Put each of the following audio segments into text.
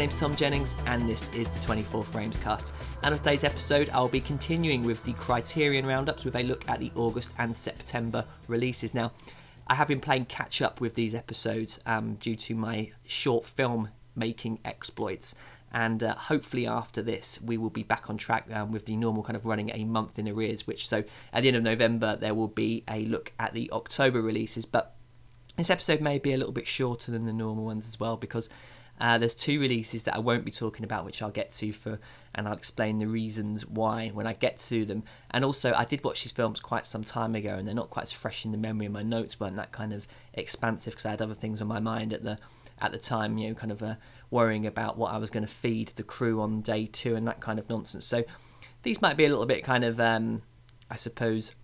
Name's Tom Jennings, and this is the 24 Frames cast. And on today's episode, I'll be continuing with the Criterion roundups with a look at the August and September releases. Now, I have been playing catch up with these episodes um, due to my short film making exploits. And uh, hopefully, after this, we will be back on track um, with the normal kind of running a month in arrears. Which, so at the end of November, there will be a look at the October releases. But this episode may be a little bit shorter than the normal ones as well because uh, there's two releases that I won't be talking about, which I'll get to for, and I'll explain the reasons why when I get to them. And also, I did watch these films quite some time ago, and they're not quite as fresh in the memory, and my notes weren't that kind of expansive because I had other things on my mind at the at the time. You know, kind of uh, worrying about what I was going to feed the crew on day two and that kind of nonsense. So these might be a little bit kind of, um, I suppose,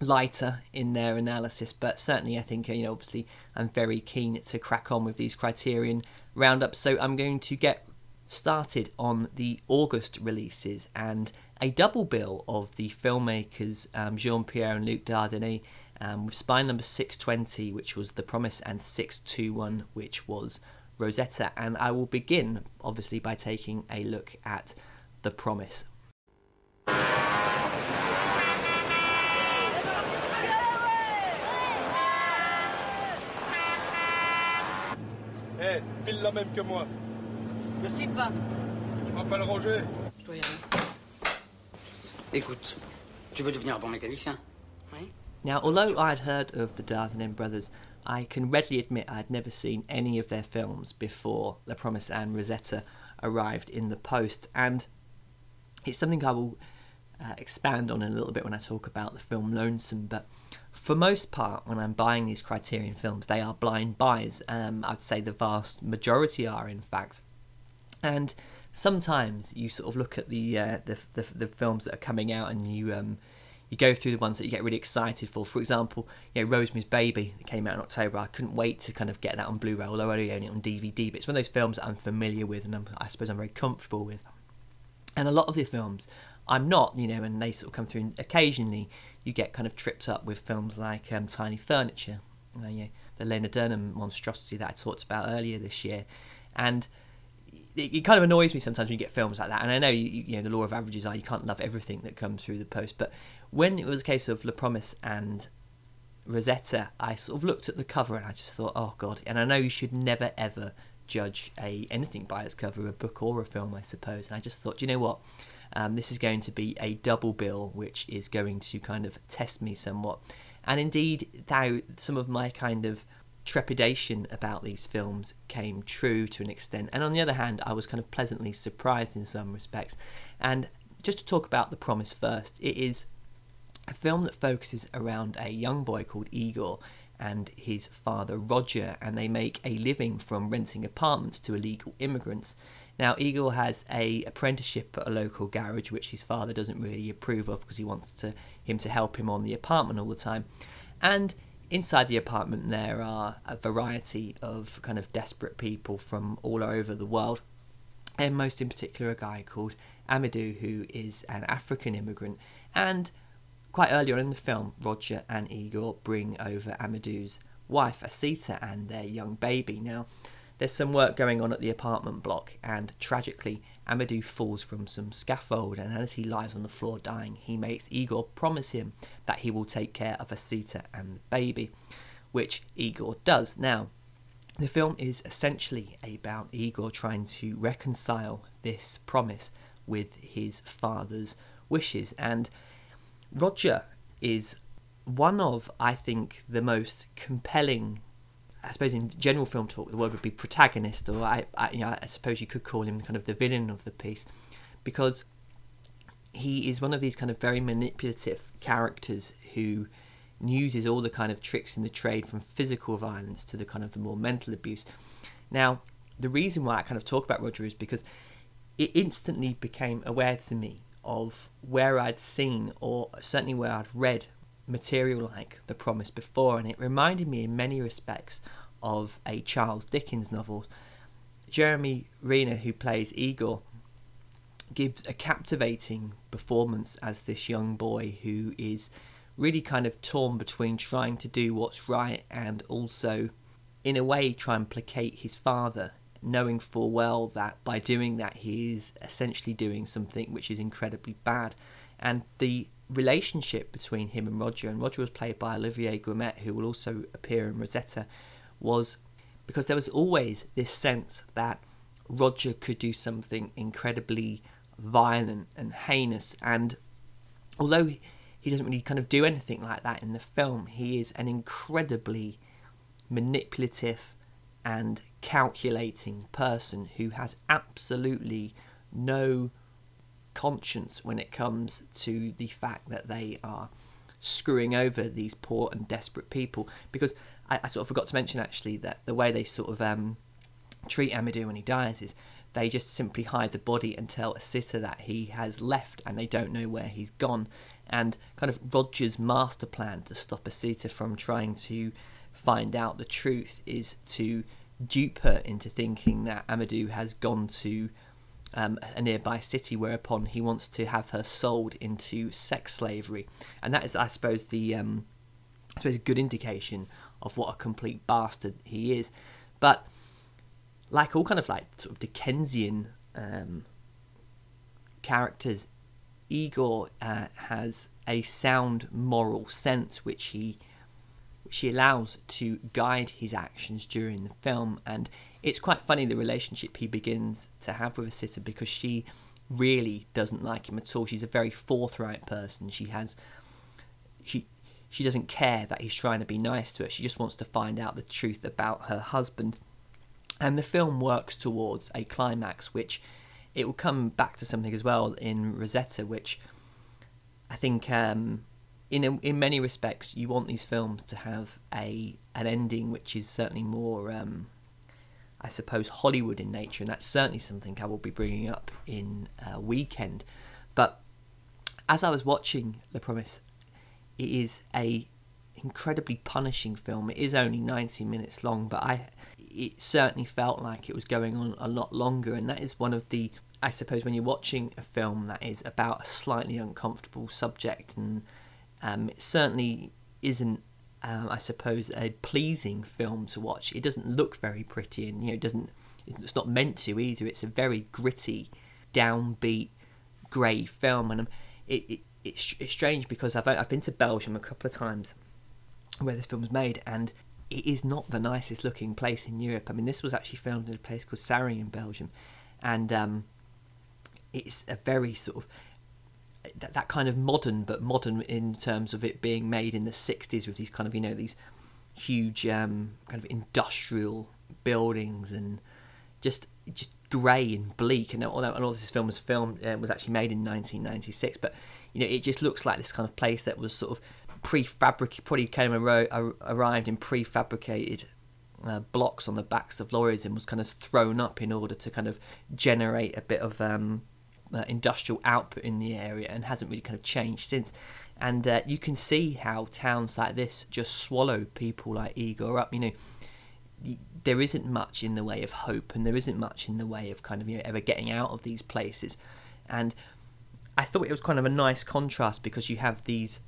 lighter in their analysis, but certainly I think, you know, obviously I'm very keen to crack on with these criterion roundups. So I'm going to get started on the August releases and a double bill of the filmmakers um, Jean Pierre and Luc Dardenne um, with Spine number 620, which was The Promise, and 621, which was Rosetta. And I will begin, obviously, by taking a look at The Promise. Eh, pile la même que moi. Merci pas. Je m'appelle Roger. Je dois y aller. Écoute, tu veux devenir un bon mécanicien Oui. Now, although I'd heard of the Dardenne brothers, I can readily admit I'd never seen any of their films before The Promise and Rosetta arrived in the post, and it's something I will uh, expand on in a little bit when I talk about the film Lonesome. But for most part, when I'm buying these Criterion films, they are blind buys. Um, I'd say the vast majority are, in fact, and sometimes you sort of look at the uh, the, the, the films that are coming out and you um, you go through the ones that you get really excited for. For example, you know, Rosemary's Baby that came out in October. I couldn't wait to kind of get that on Blu-ray, although I only own it on DVD. But it's one of those films that I'm familiar with and I'm, I suppose I'm very comfortable with. And a lot of the films I'm not, you know, and they sort of come through. And occasionally, you get kind of tripped up with films like um, Tiny Furniture, you know, the Lena Dunham monstrosity that I talked about earlier this year, and it, it, kind of annoys me sometimes when you get films like that. And I know you, you know the law of averages are you can't love everything that comes through the post, but when it was a case of La Promise and Rosetta, I sort of looked at the cover and I just thought, oh god. And I know you should never ever judge a anything by its cover, a book or a film, I suppose. And I just thought, you know what? Um, this is going to be a double bill, which is going to kind of test me somewhat. And indeed, now some of my kind of trepidation about these films came true to an extent. And on the other hand, I was kind of pleasantly surprised in some respects. And just to talk about The Promise first, it is a film that focuses around a young boy called Igor and his father Roger, and they make a living from renting apartments to illegal immigrants. Now, Igor has a apprenticeship at a local garage, which his father doesn't really approve of because he wants to him to help him on the apartment all the time. And inside the apartment, there are a variety of kind of desperate people from all over the world, and most in particular, a guy called Amadou, who is an African immigrant. And quite early on in the film, Roger and Igor bring over Amadou's wife, Assita, and their young baby. Now, there's some work going on at the apartment block, and tragically, Amadou falls from some scaffold, and as he lies on the floor dying, he makes Igor promise him that he will take care of Assita and the baby, which Igor does. Now, the film is essentially about Igor trying to reconcile this promise with his father's wishes, and Roger is one of, I think, the most compelling I suppose in general film talk, the word would be protagonist, or I, I, you know, I suppose you could call him kind of the villain of the piece, because he is one of these kind of very manipulative characters who uses all the kind of tricks in the trade, from physical violence to the kind of the more mental abuse. Now, the reason why I kind of talk about Roger is because it instantly became aware to me of where I'd seen, or certainly where I'd read material like The Promise before, and it reminded me in many respects of a Charles Dickens novel. Jérémie Renier, who plays Igor, gives a captivating performance as this young boy who is really kind of torn between trying to do what's right and also, in a way, try and placate his father. knowing full well that by doing that he is essentially doing something which is incredibly bad. And the relationship between him and Roger, and Roger was played by Olivier Gourmet, who will also appear in Rosetta, was because there was always this sense that Roger could do something incredibly violent and heinous. And although he doesn't really kind of do anything like that in the film, he is an incredibly manipulative and calculating person who has absolutely no conscience when it comes to the fact that they are screwing over these poor and desperate people. Because I, I sort of forgot to mention actually that the way they sort of um, treat Amadou when he dies is they just simply hide the body and tell Assita that he has left and they don't know where he's gone. And kind of Roger's master plan to stop Assita from trying to find out the truth is to dupe her into thinking that Amadou has gone to um, a nearby city, whereupon he wants to have her sold into sex slavery, and that is, I suppose, the um, I suppose a good indication of what a complete bastard he is. But like all kind of like sort of Dickensian um, characters, Igor uh, has a sound moral sense which he which he allows to guide his actions during the film, and it's quite funny the relationship he begins to have with Assita because she really doesn't like him at all. She's a very forthright person. She has she she doesn't care that he's trying to be nice to her. She just wants to find out the truth about her husband. And the film works towards a climax, which it will come back to something as well in Rosetta, which I think um, in in many respects you want these films to have a an ending which is certainly more um, I suppose Hollywood in nature, and that's certainly something I will be bringing up in uh, weekend. But as I was watching The Promise, it is a incredibly punishing film. It is only 90 minutes long, but I it certainly felt like it was going on a lot longer, and that is one of the I suppose when you're watching a film that is about a slightly uncomfortable subject, and um, it certainly isn't, um, I suppose, a pleasing film to watch. It doesn't look very pretty, and you know, it doesn't. It's not meant to either. It's a very gritty, downbeat, grey film, and it, it it's, it's strange because I've I've been to Belgium a couple of times where this film was made, and it is not the nicest looking place in Europe. I mean, this was actually filmed in a place called Seraing in Belgium, and um, it's a very sort of that, that kind of modern, but modern in terms of it being made in the '60s with these kind of you know these huge um, kind of industrial buildings and just just grey and bleak. And although all this film was filmed uh, was actually made in 1996, but you know it just looks like this kind of place that was sort of prefabricated, probably came aro- arrived in prefabricated uh, blocks on the backs of lorries and was kind of thrown up in order to kind of generate a bit of um, uh, industrial output in the area and hasn't really kind of changed since. And uh, you can see how towns like this just swallow people like Igor up. You know, there isn't much in the way of hope, and there isn't much in the way of kind of you know ever getting out of these places. And I thought it was kind of a nice contrast because you have these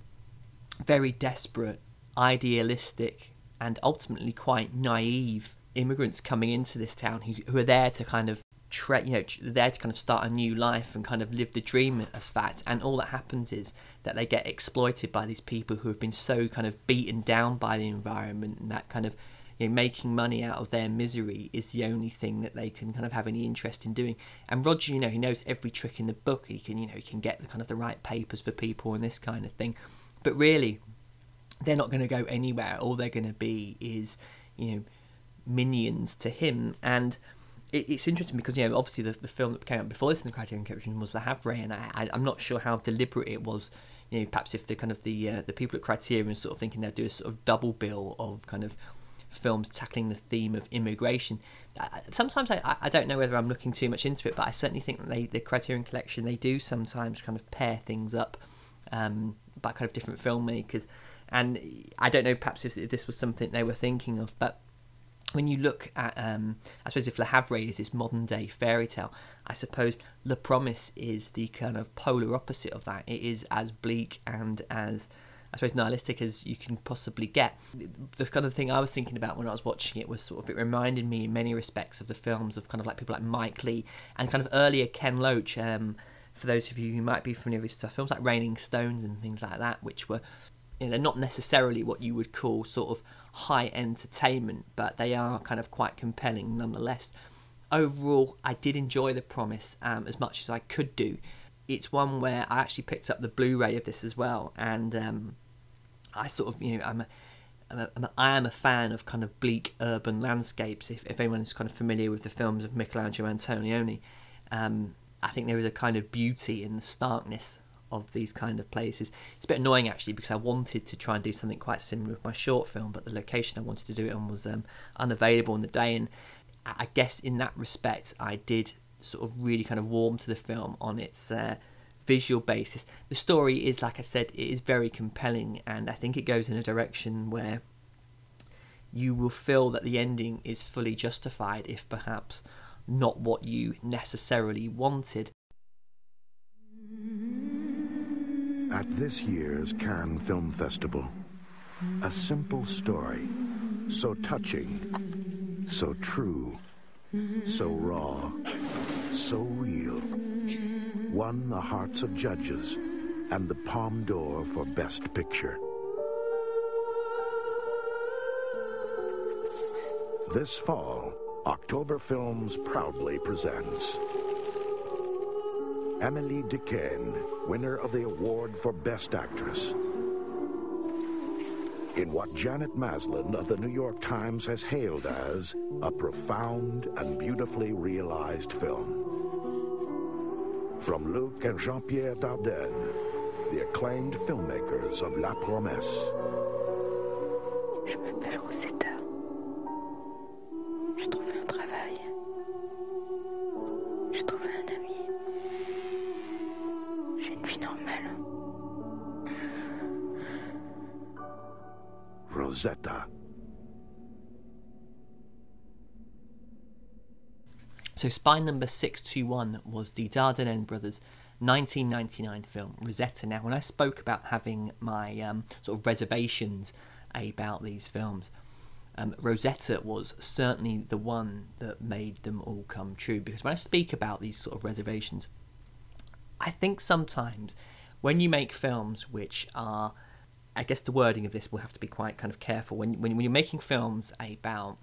very desperate, idealistic, and ultimately quite naive immigrants coming into this town who, who are there to kind of you know there to kind of start a new life and kind of live the dream as fact. And all that happens is that they get exploited by these people who have been so kind of beaten down by the environment and that kind of you know making money out of their misery is the only thing that they can kind of have any interest in doing. And Roger you know he knows every trick in the book. He can you know he can get the kind of the right papers for people and this kind of thing. But really they're not going to go anywhere. All they're going to be is you know minions to him. And it, it's interesting because you know obviously the, the film that came out before this in the Criterion Collection was Le Havre, and I, I, am not sure how deliberate it was. You know, perhaps if the kind of the uh, the people at Criterion sort of thinking they'd do a sort of double bill of kind of films tackling the theme of immigration. Sometimes I, I don't know whether I'm looking too much into it, but I certainly think that they the Criterion Collection they do sometimes kind of pair things up um, by kind of different filmmakers. And I don't know, perhaps if, if this was something they were thinking of, but when you look at, um, I suppose if Le Havre is this modern day fairy tale, I suppose Le Promise is the kind of polar opposite of that. It is as bleak and as I suppose nihilistic as you can possibly get. The kind of thing I was thinking about when I was watching it was sort of it reminded me in many respects of the films of kind of like people like Mike Leigh and kind of earlier Ken Loach. Um, for those of you who might be familiar with stuff, films like Raining Stones and things like that, which were you know, they're not necessarily what you would call sort of high entertainment, but they are kind of quite compelling nonetheless. Overall, I did enjoy The Promise um, as much as I could do. It's one where I actually picked up the Blu-ray of this as well, and um, I sort of you know I'm a, I am a fan of kind of bleak urban landscapes. If, if anyone is kind of familiar with the films of Michelangelo Antonioni, um, I think there is a kind of beauty in the starkness of these kind of places. It's a bit annoying actually because I wanted to try and do something quite similar with my short film, but the location I wanted to do it on was um, unavailable on the day. And I guess in that respect, I did sort of really kind of warm to the film on its uh, visual basis. The story is, like I said, it is very compelling, and I think it goes in a direction where you will feel that the ending is fully justified if perhaps not what you necessarily wanted. At this year's Cannes Film Festival, a simple story, so touching, so true, so raw, so real, won the hearts of judges and the Palme d'Or for Best Picture. This fall, October Films proudly presents Émilie Dequenne, winner of the award for Best Actress. In what Janet Maslin of the New York Times has hailed as a profound and beautifully realized film. From Luc and Jean-Pierre Dardenne, the acclaimed filmmakers of La Promesse. Rosetta. So, Spine Number 621 was the Dardenne brothers' 1999 film, Rosetta. Now, when I spoke about having my um, sort of reservations about these films, um, Rosetta was certainly the one that made them all come true. Because when I speak about these sort of reservations, I think sometimes when you make films which are, I guess the wording of this will have to be quite kind of careful. When, when, when you're making films about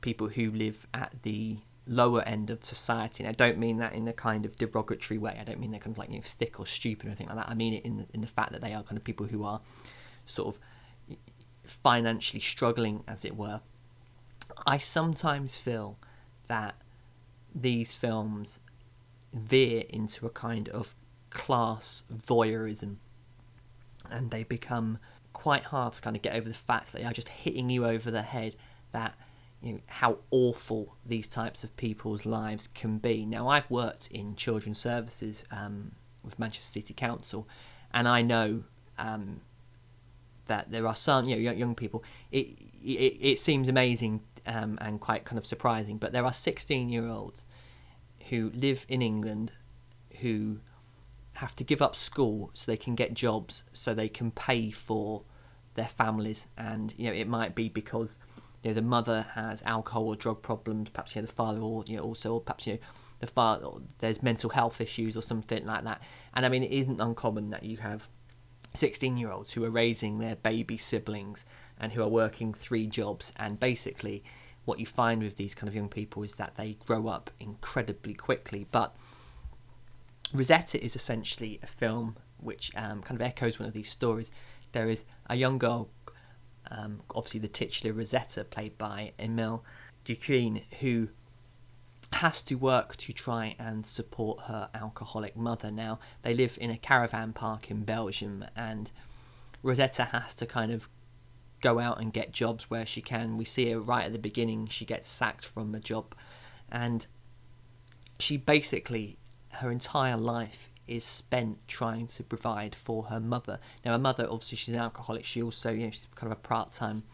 people who live at the lower end of society, and I don't mean that in a kind of derogatory way. I don't mean they're kind of like you know, thick or stupid or anything like that. I mean it in the, in the fact that they are kind of people who are sort of financially struggling, as it were. I sometimes feel that these films veer into a kind of class voyeurism and they become quite hard to kind of get over the fact that they are just hitting you over the head that you know, how awful these types of people's lives can be. Now, I've worked in children's services um, with Manchester City Council, and I know um, that there are some you know young people. It it, it seems amazing um, and quite kind of surprising, but there are 16 year olds who live in England who have to give up school so they can get jobs so they can pay for their families. And you know it might be because you know the mother has alcohol or drug problems perhaps you know the father or you know also or perhaps you know the father there's mental health issues or something like that. And i mean it isn't uncommon that you have 16 year olds who are raising their baby siblings and who are working three jobs. And basically what you find with these kind of young people is that they grow up incredibly quickly. But Rosetta is essentially a film which um, kind of echoes one of these stories. There is a young girl, um, obviously the titular Rosetta, played by Émilie Dequenne, who has to work to try and support her alcoholic mother. Now, they live in a caravan park in Belgium, and Rosetta has to kind of go out and get jobs where she can. We see her right at the beginning, she gets sacked from a job, and she basically her entire life is spent trying to provide for her mother. Now, her mother, obviously, she's an alcoholic. She also, you know, she's kind of a part-time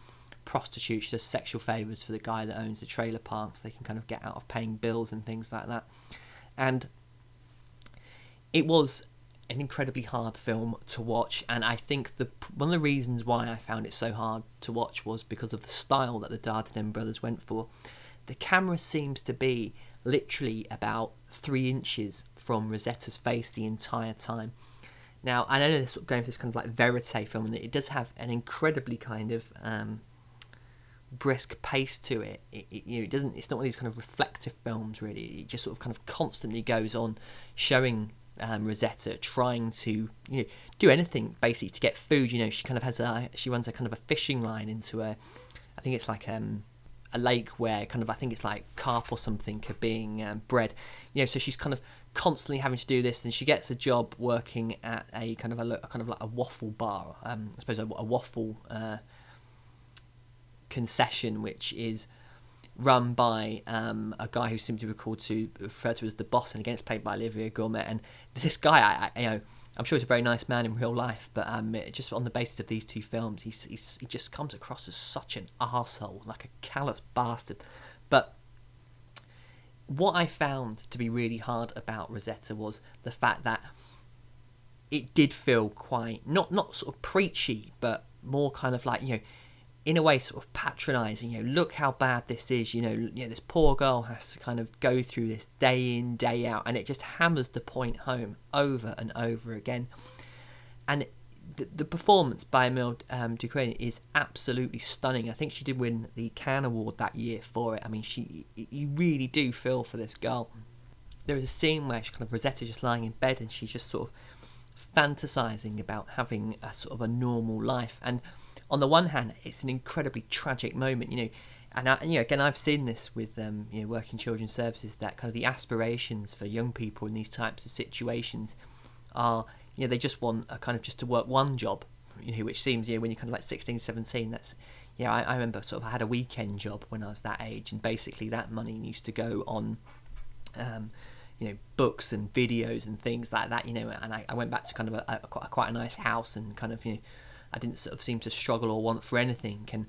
prostitute. She does sexual favors for the guy that owns the trailer park, So they can kind of get out of paying bills and things like that. And it was an incredibly hard film to watch, and I think the one of the reasons why I found it so hard to watch was because of the style that the Dardenne brothers went for. The camera seems to be literally about three inches from Rosetta's face the entire time. Now, I know they're going for this kind of like verite film, and it does have an incredibly kind of um, brisk pace to it. It, it. You know, it doesn't. It's not one of these kind of reflective films, really. It just sort of kind of constantly goes on showing um, Rosetta trying to you know do anything basically to get food. You know, she kind of has a she runs a kind of a fishing line into a, I think it's like um a lake where kind of I think it's like carp or something are being um, bred. You know, so she's kind of constantly having to do this, and she gets a job working at a kind of a, a kind of like a waffle bar. Um, I suppose a, a waffle uh, concession, which is run by um, a guy who seems to be called to refer to as the boss, and again it's played by Olivier Gourmet. And this guy, I, I, you know, I'm sure he's a very nice man in real life, but um, just on the basis of these two films, he's, he's he just comes across as such an asshole, like a callous bastard. But what I found to be really hard about Rosetta was the fact that it did feel quite not not sort of preachy, but more kind of like you know in a way sort of patronizing you know look how bad this is you know you know this poor girl has to kind of go through this day in day out and it just hammers the point home over and over again. And the, performance by Émilie um, is absolutely stunning. I think she did win the Cannes Award that year for it. I mean, she you really do feel for this girl. There is a scene where she kind of Rosetta just lying in bed and she's just sort of fantasizing about having a sort of a normal life. And on the one hand, it's an incredibly tragic moment, you know. And I, you know, again, I've seen this with um, you know, working children's services that kind of the aspirations for young people in these types of situations are, you know, they just want a kind of just to work one job, you know, which seems, you know, when you're kind of like 16, 17, that's, know, I, I remember sort of I had a weekend job when I was that age, and basically that money used to go on, um, you know books and videos and things like that you know and I, I went back to kind of a, a, quite a nice house and kind of you know I didn't sort of seem to struggle or want for anything. And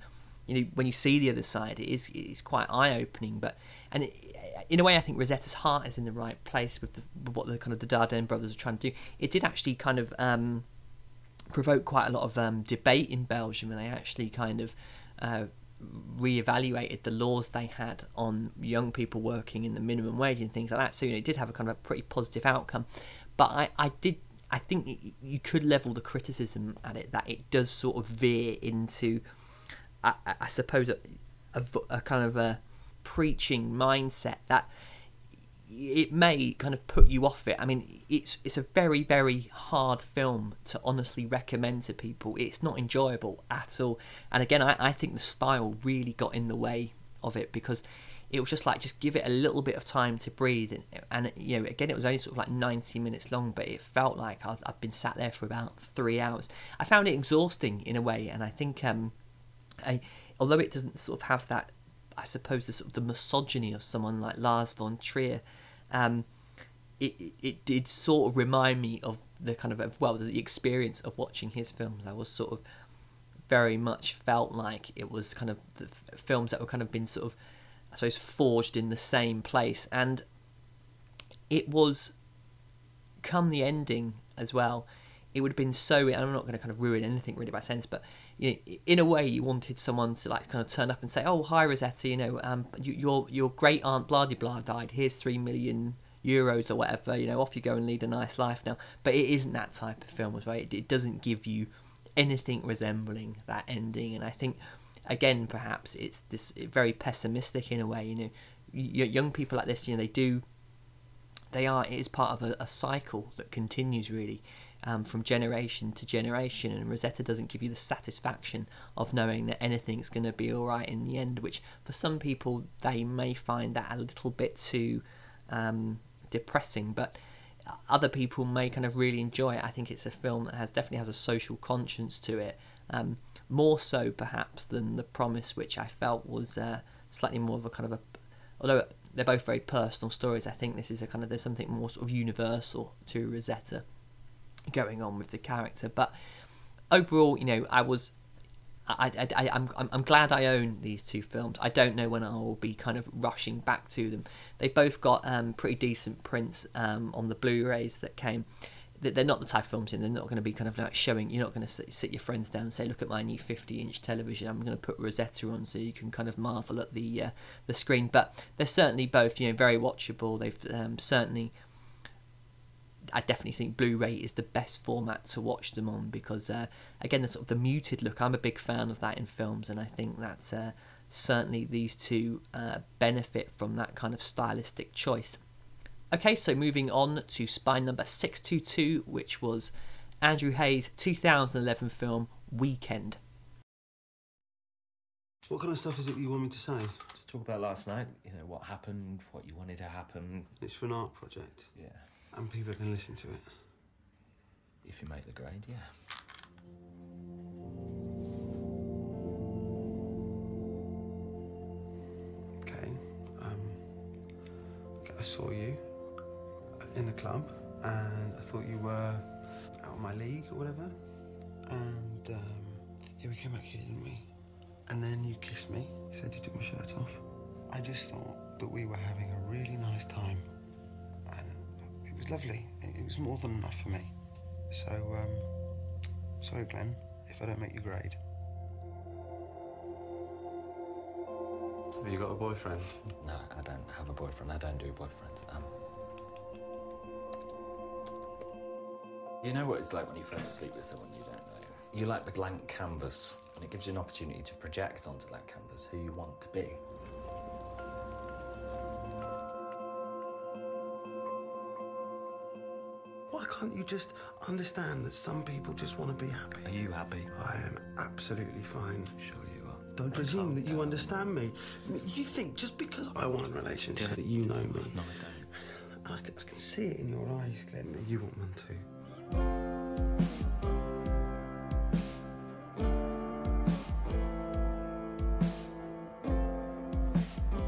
you know when you see the other side it is it's quite eye opening but and it, in a way I think Rosetta's heart is in the right place with, the, with what the kind of the Dardenne brothers are trying to do it did actually kind of um, provoke quite a lot of um, debate in Belgium and they actually kind of uh, re-evaluated the laws they had on young people working in the minimum wage and things like that. So you know, it did have a kind of a pretty positive outcome. But I, I did, I think it, you could level the criticism at it that it does sort of veer into, I, I suppose, a, a, a kind of a preaching mindset that it may kind of put you off it. I mean, it's it's a very very hard film to honestly recommend to people. It's not enjoyable at all. And again, I, I think the style really got in the way of it because it was just like just give it a little bit of time to breathe. And, and you know, again, it was only sort of like ninety minutes long, but it felt like i had been sat there for about three hours. I found it exhausting in a way, and I think um, I, although it doesn't sort of have that I suppose the sort of the misogyny of someone like Lars von Trier, um, it, it did sort of remind me of the kind of well the experience of watching his films. I was sort of very much felt like it was kind of the films that were kind of been sort of I suppose forged in the same place, and it was come the ending as well. It would have been so. I'm not going to kind of ruin anything really by sense, but you know, in a way, you wanted someone to like kind of turn up and say, "Oh, hi Rosetta, you know, um, your your great aunt blah blah died. Here's three million euros or whatever. You know, off you go and lead a nice life now." But it isn't that type of film, well. It, it doesn't give you anything resembling that ending, and I think again, perhaps it's this very pessimistic in a way. You know, young people like this, you know, they do. They are. It is part of a, a cycle that continues really um, from generation to generation, and Rosetta doesn't give you the satisfaction of knowing that anything's going to be all right in the end. Which for some people they may find that a little bit too um, depressing, but other people may kind of really enjoy it. I think it's a film that has definitely has a social conscience to it, um, more so perhaps than The Promise, which I felt was uh, slightly more of a kind of a, although they're both very personal stories. I think this is a kind of there's something more sort of universal to Rosetta going on with the character. But overall, you know, I was. I, I, I, am I'm, I'm glad I own these two films. I don't know when I will be kind of rushing back to them. They both got um, pretty decent prints um, on the Blu-rays that came. they're not the type of films and they're not going to be kind of like showing you're not going to sit, your friends down and say look at my new 50 inch television i'm going to put rosetta on so you can kind of marvel at the uh, the screen but they're certainly both you know very watchable they've um, certainly I definitely think Blu-ray is the best format to watch them on because uh, again the sort of the muted look I'm a big fan of that in films and I think that's uh, certainly these two uh, benefit from that kind of stylistic choice. Okay, so moving on to spine number 622 which was Andrew Haigh's 2011 film Weekend. What kind of stuff is it you want me to say? Just talk about last night, you know, what happened, what you wanted to happen. It's for an art project. Yeah. And people can listen to it. If you make the grade, yeah. Okay. Um, I saw you in the club, and I thought you were out of my league or whatever. And um, yeah, we came back here, didn't we? And then you kissed me. You said you took my shirt off. I just thought that we were having a really nice time, was lovely. It it was more than enough for me. So, um, sorry, Glenn, if I don't make your grade. Have you got a boyfriend? No, I don't have a boyfriend. I don't do boyfriends. Um, you know what it's like when you first sleep with someone you don't know? You like the blank canvas, and it gives you an opportunity to project onto that canvas who you want to be. Can't you just understand that some people just want to be happy? Are you happy? I am absolutely fine. Sure you are. Don't presume that you understand me. You think just because I want a relationship that you know me. No, I don't. I can, I can see it in your eyes, Glenn, that you want one too.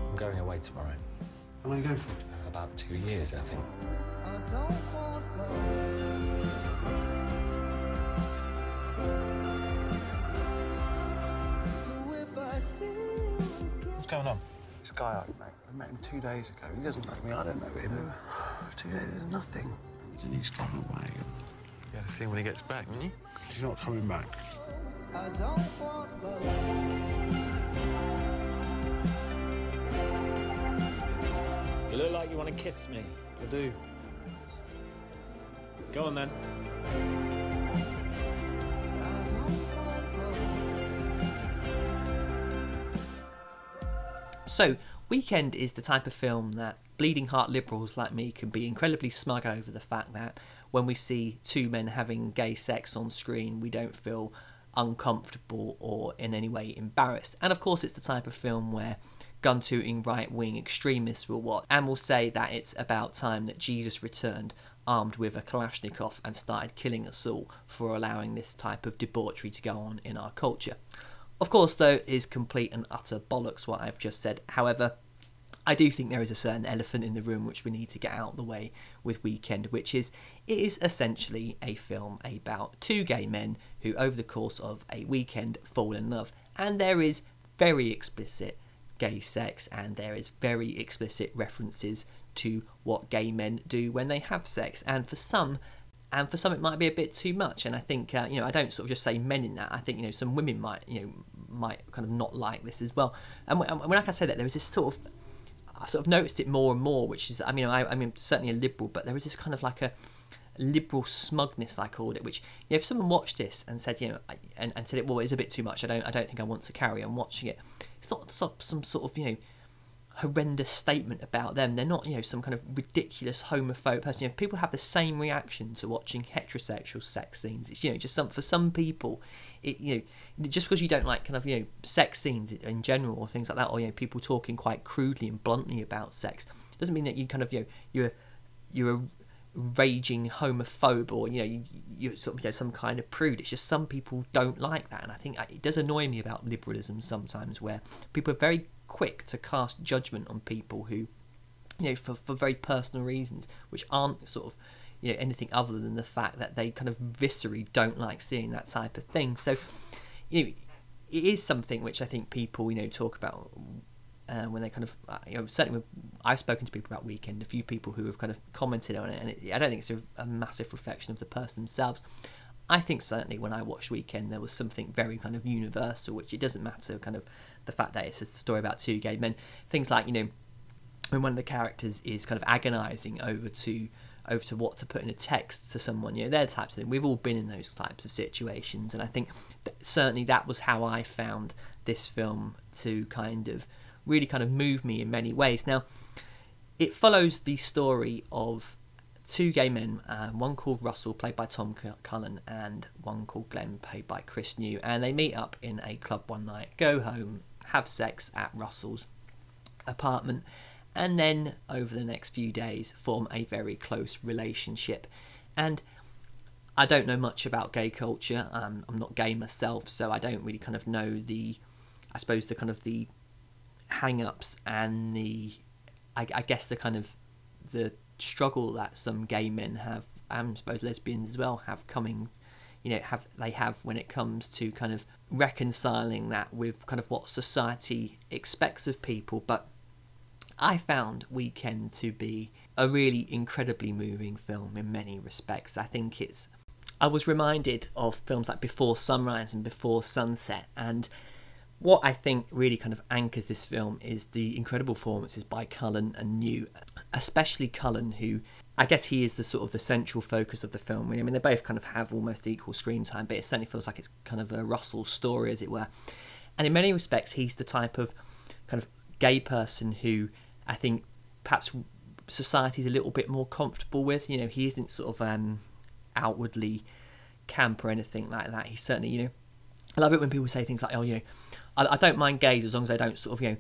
I'm going away tomorrow. How long are you going for? Uh, about two years, I think. What's going on? This guy I met, I met him two days ago. He doesn't know me, I don't know him. Two days is nothing. And he's gone away. You have to see when he gets back, didn't you? He's not coming back. You look like you want to kiss me. I do. Go on then. So, Weekend is the type of film that bleeding heart liberals like me can be incredibly smug over the fact that when we see two men having gay sex on screen, we don't feel uncomfortable or in any way embarrassed. And of course, it's the type of film where gun tooting right wing extremists will watch and will say that it's about time that Jesus returned armed with a Kalashnikov and started killing us all for allowing this type of debauchery to go on in our culture. Of course, though, is complete and utter bollocks what I've just said. However, I do think there is a certain elephant in the room which we need to get out of the way with Weekend, which is it is essentially a film about two gay men who, over the course of a weekend, fall in love. And there is very explicit gay sex, and there is very explicit references to what gay men do when they have sex. And for some, and for some it might be a bit too much. And I think uh, you know I don't sort of just say men in that. I think you know some women might you know might kind of not like this as well. And when, when I can say that, there is this sort of I sort of noticed it more and more, which is, I mean, I, I mean, certainly a liberal, but there was this kind of like a liberal smugness, I called it. Which, you know, if someone watched this and said, you know, and, and said it, well, it's a bit too much. I don't, I don't think I want to carry on watching it. It's not some sort of, you know, horrendous statement about them. They're not, you know, some kind of ridiculous homophobe person. You know, people have the same reaction to watching heterosexual sex scenes. It's, you know, just some for some people, it, you know, just because you don't like kind of, you know, sex scenes in general or things like that, or you know, people talking quite crudely and bluntly about sex, doesn't mean that you kind of, you know, you're you're a raging homophobe or you know you, you're sort of you know, some kind of prude it's just some people don't like that and i think uh, it does annoy me about liberalism sometimes where people are very quick to cast judgment on people who you know for, for very personal reasons which aren't sort of you know anything other than the fact that they kind of viscerally don't like seeing that type of thing so you know it is something which i think people you know talk about uh, when they kind of uh, you know certainly I've spoken to people about Weekend, a few people who have kind of commented on it, and it, I don't think it's a, a massive reflection of the person themselves. I think certainly when I watched Weekend, there was something very kind of universal, which it doesn't matter kind of the fact that it's a story about two gay men. Things like you know when one of the characters is kind of agonising over to over to what to put in a text to someone, you know, they're types of thing. We've all been in those types of situations, and I think that certainly that was how I found this film to kind of really kind of move me in many ways. Now, it follows the story of two gay men, uh, one called Russell, played by Tom Cullen, and one called Glenn, played by Chris New, and they meet up in a club one night, go home, have sex at Russell's apartment and then over the next few days form a very close relationship. And I don't know much about gay culture. Um, I'm not gay myself, so I don't really kind of know the, I suppose the kind of the hang-ups and the, I, I guess the kind of the struggle that some gay men have, and I suppose lesbians as well have coming, you know, have they have when it comes to kind of reconciling that with kind of what society expects of people, but I found Weekend to be a really incredibly moving film in many respects. I think it's. I was reminded of films like Before Sunrise and Before Sunset, and what I think really kind of anchors this film is the incredible performances by Cullen and New, especially Cullen, who I guess he is the sort of the central focus of the film. I mean, they both kind of have almost equal screen time, but it certainly feels like it's kind of a Russell story, as it were. And in many respects, he's the type of kind of gay person who I think perhaps society's a little bit more comfortable with. You know, he isn't sort of um, outwardly camp or anything like that. He's certainly, you know, I love it when people say things like, "Oh, you know, I, I don't mind gays as long as they don't sort of, you know."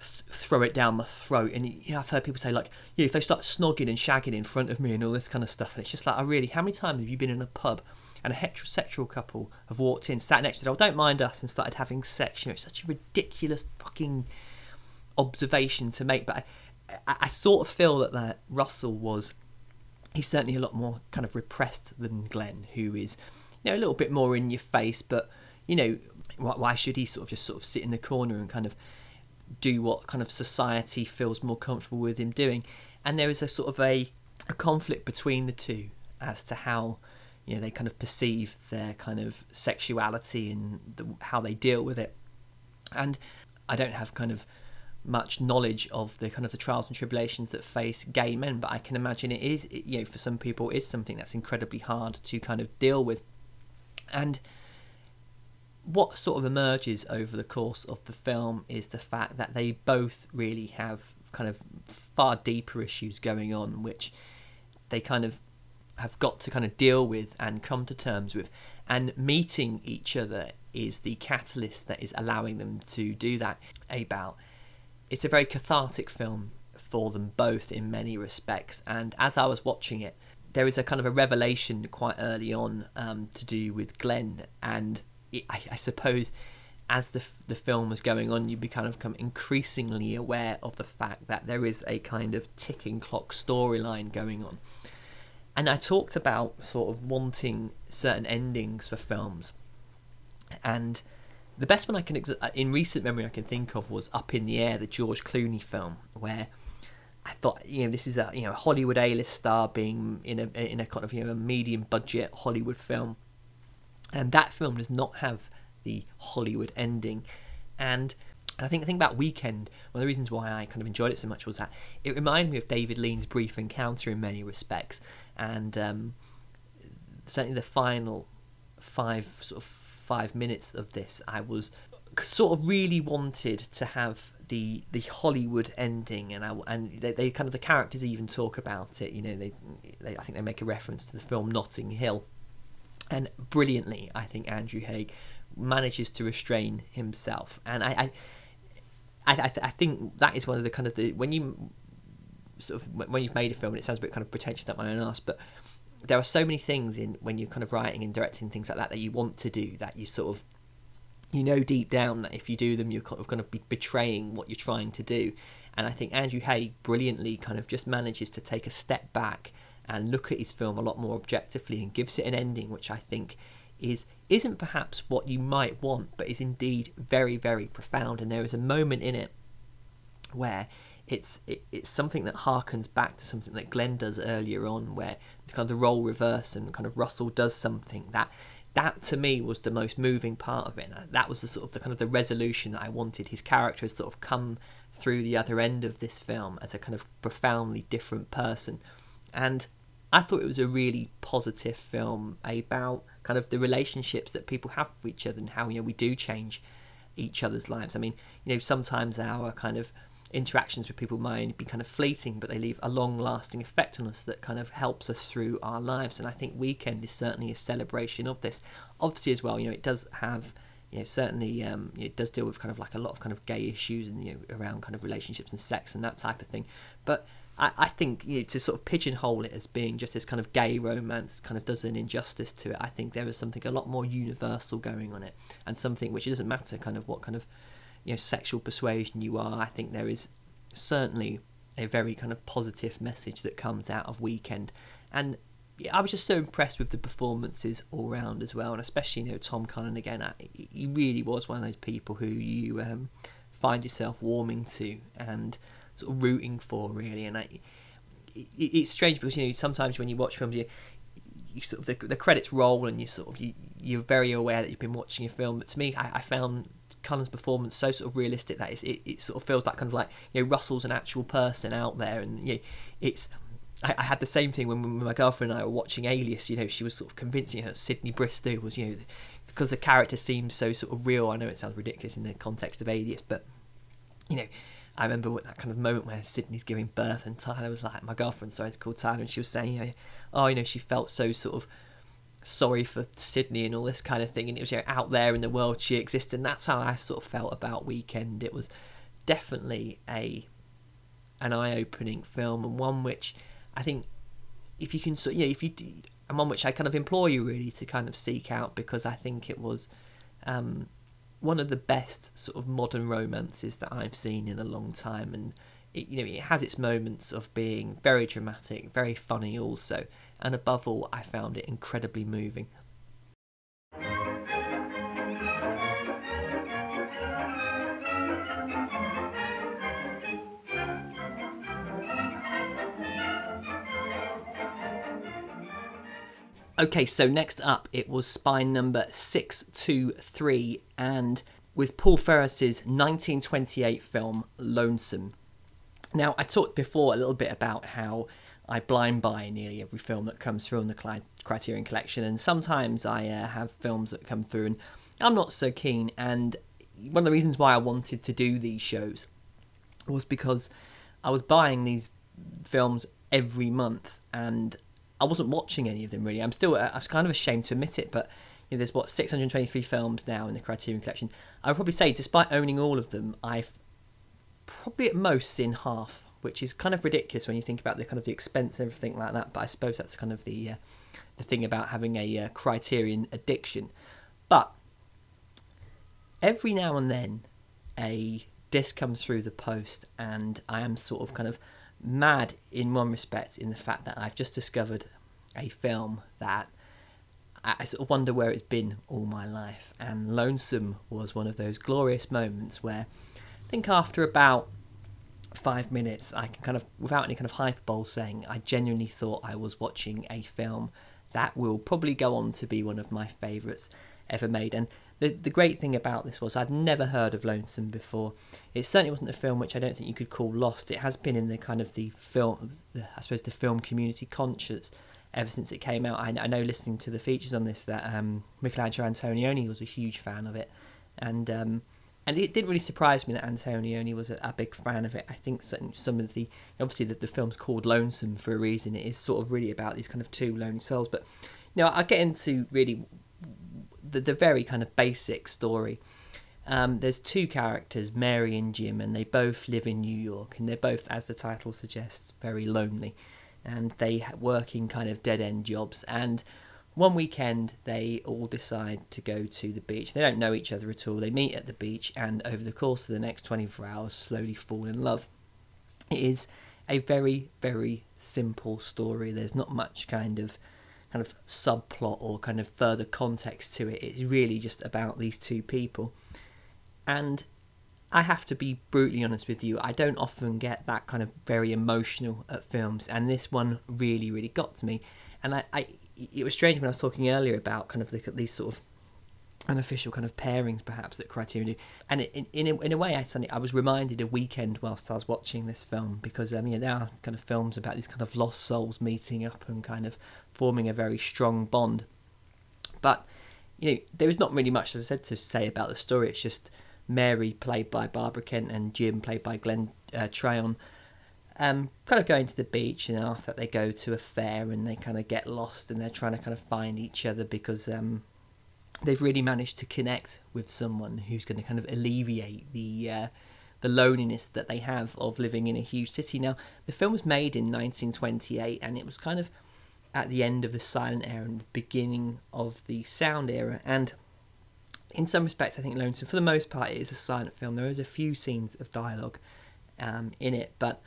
Th- throw it down my throat. And you know, I've heard people say like yeah if they start snogging and shagging in front of me and all this kind of stuff and it's just like I really? How many times have you been in a pub and a heterosexual couple have walked in sat next to them oh don't mind us and started having sex? You know it's such a ridiculous fucking observation to make, but I, I sort of feel that that Russell was he's certainly a lot more kind of repressed than Glenn, who is you know a little bit more in your face, but you know why should he sort of just sort of sit in the corner and kind of do what kind of society feels more comfortable with him doing? And there is a sort of a, a conflict between the two as to how you know they kind of perceive their kind of sexuality and the, how they deal with it. And I don't have kind of much knowledge of the kind of the trials and tribulations that face gay men, but I can imagine it is, you know, for some people, is something that's incredibly hard to kind of deal with. And what sort of emerges over the course of the film is the fact that they both really have kind of far deeper issues going on, which they kind of have got to kind of deal with and come to terms with. And meeting each other is the catalyst that is allowing them to do that. About it's a very cathartic film for them both in many respects. And as I was watching it, there is a kind of a revelation quite early on um, to do with Glenn, and it, I, I, suppose as the the film was going on, you kind of become increasingly aware of the fact that there is a kind of ticking clock storyline going on. And I talked about sort of wanting certain endings for films, and the best one I can ex- uh, in recent memory I can think of was Up in the Air, the George Clooney film, where I thought you know this is a you know Hollywood A-list star being in a in a kind of you know a medium budget Hollywood film, and that film does not have the Hollywood ending, and I think the thing about Weekend, one of the reasons why I kind of enjoyed it so much was that it reminded me of David Lean's Brief Encounter in many respects, and um, certainly the final five sort of five minutes of this, I was sort of really wanted to have the the Hollywood ending, and I and they, they kind of the characters even talk about it. You know, they, they I think they make a reference to the film Notting Hill, and brilliantly, I think Andrew Haigh manages to restrain himself, and I. I I, I, I think that is one of the kind of the when you sort of when you've made a film and it sounds a bit kind of pretentious up my own ass, but there are so many things in when you're kind of writing and directing things like that that you want to do that you sort of you know deep down that if you do them you're kind of going to be betraying what you're trying to do and i think andrew haigh brilliantly kind of just manages to take a step back and look at his film a lot more objectively and gives it an ending which i think is isn't perhaps what you might want but is indeed very very profound and there is a moment in it where it's it, it's something that harkens back to something that Glenn does earlier on, where kind of the role reverse and kind of Russell does something that that to me was the most moving part of it. That was the sort of the kind of the resolution that I wanted. His character has sort of come through the other end of this film as a kind of profoundly different person, and I thought it was a really positive film about kind of the relationships that people have for each other and how you know we do change each other's lives. I mean, you know, sometimes our kind of interactions with people might be kind of fleeting, but they leave a long lasting effect on us that kind of helps us through our lives. And I think Weekend is certainly a celebration of this. Obviously, as well, you know, it does have, you know, certainly um, it does deal with kind of like a lot of kind of gay issues and, you know, around kind of relationships and sex and that type of thing. But I, I think you know, to sort of pigeonhole it as being just this kind of gay romance kind of does an injustice to it. I think there is something a lot more universal going on it and something which doesn't matter kind of what kind of you know sexual persuasion you are. I think there is certainly a very kind of positive message that comes out of Weekend, and I was just so impressed with the performances all round as well, and especially you know Tom Cullen again. I, he really was one of those people who you um, find yourself warming to and sort of rooting for really, and I, it, it's strange because you know sometimes when you watch films you. You sort of the, the credits roll and you sort of you, you're very aware that you've been watching a film. But to me, I, I found Cullen's performance so sort of realistic that it's, it, it sort of feels like kind of like you know Russell's an actual person out there, and you know, it's. I, I, had the same thing when, when my girlfriend and I were watching Alias. You know, she was sort of convincing her Sydney Bristow was you know because the character seems so sort of real. I know it sounds ridiculous in the context of Alias, but you know. I remember that kind of moment where Sydney's giving birth and Tyler was like, my girlfriend, sorry, it's called Tyler, and she was saying, you know, oh, you know, she felt so sort of sorry for Sydney and all this kind of thing, and it was you know, out there in the world she existed. And that's how I sort of felt about Weekend. It was definitely a an eye-opening film and one which I think if you can sort you know if you and one which I kind of implore you really to kind of seek out because I think it was um, one of the best sort of modern romances that I've seen in a long time and it, you know it has its moments of being very dramatic very funny also and above all, I found it incredibly moving. Okay, so next up it was spine number 623 and with Paul Fejos's 1928 film Lonesome. Now, I talked before a little bit about how I blind buy nearly every film that comes through on the Criterion Collection, and sometimes I uh, have films that come through and I'm not so keen. And one of the reasons why I wanted to do these shows was because I was buying these films every month and I wasn't watching any of them really. I'm still, I was kind of ashamed to admit it, but you know, there's what 623 films now in the Criterion Collection. I would probably say, despite owning all of them, I've probably at most seen half which is kind of ridiculous when you think about the kind of the expense and everything like that. But I suppose that's kind of the uh, the thing about having a uh, Criterion addiction. But every now and then, a disc comes through the post, and I am sort of kind of mad in one respect in the fact that I've just discovered a film that I sort of wonder where it's been all my life. And Lonesome was one of those glorious moments where I think after about five minutes, I can kind of, without any kind of hyperbole saying, I genuinely thought I was watching a film that will probably go on to be one of my favourites ever made. And the the great thing about this was I'd never heard of Lonesome before. It certainly wasn't a film which I don't think you could call lost. It has been in the kind of the film, I suppose, the film community conscious ever since it came out. I, I know listening to the features on this that um, Michelangelo Antonioni was a huge fan of it, and um, and it didn't really surprise me that Antonioni was a, a, big fan of it. I think some, some of the obviously the, the film's called Lonesome for a reason. It is sort of really about these kind of two lonely souls. But you know, I get into really the the very kind of basic story. Um, there's two characters, Mary and Jim, and they both live in New York, and they're both, as the title suggests, very lonely, and they work in kind of dead end jobs. And one weekend they all decide to go to the beach. They don't know each other at all. They meet at the beach and over the course of the next 24 hours slowly fall in love. It is a very very simple story. There's not much kind of kind of subplot or kind of further context to it. It's really just about these two people. And I have to be brutally honest with you. I don't often get that kind of very emotional at films, and this one really, really got to me. And I, I it was strange when I was talking earlier about kind of the, these sort of unofficial kind of pairings, perhaps that Criterion do. And in in a, in a way, I suddenly I was reminded of Weekend whilst I was watching this film because I mean know, there are kind of films about these kind of lost souls meeting up and kind of forming a very strong bond. But you know, there is not really much, as I said, to say about the story. It's just Mary, played by Barbara Kent, and Jim, played by Glenn uh, Tryon, um, kind of going to the beach, and after that they go to a fair and they kind of get lost and they're trying to kind of find each other because um, they've really managed to connect with someone who's going to kind of alleviate the uh, the loneliness that they have of living in a huge city. Now, the film was made in 1928, and it was kind of at the end of the silent era and the beginning of the sound era. And in some respects, I think Lonesome, for the most part, it is a silent film. There is a few scenes of dialogue um, in it, but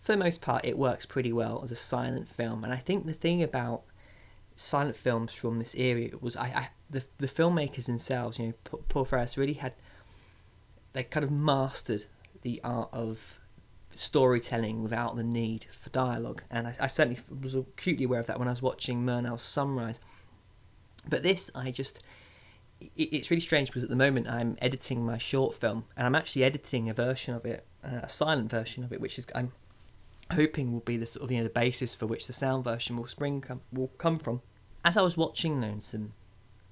for the most part, it works pretty well as a silent film. And I think the thing about silent films from this era was I, I the the filmmakers themselves, you know, Paul Fejos really had they kind of mastered the art of storytelling without the need for dialogue, and I, I certainly was acutely aware of that when I was watching Murnau's Sunrise. But this, I just it, it's really strange because at the moment I'm editing my short film, and I'm actually editing a version of it, uh, a silent version of it, which is I'm hoping will be the sort of you know the basis for which the sound version will spring come, will come from. As I was watching Lonesome,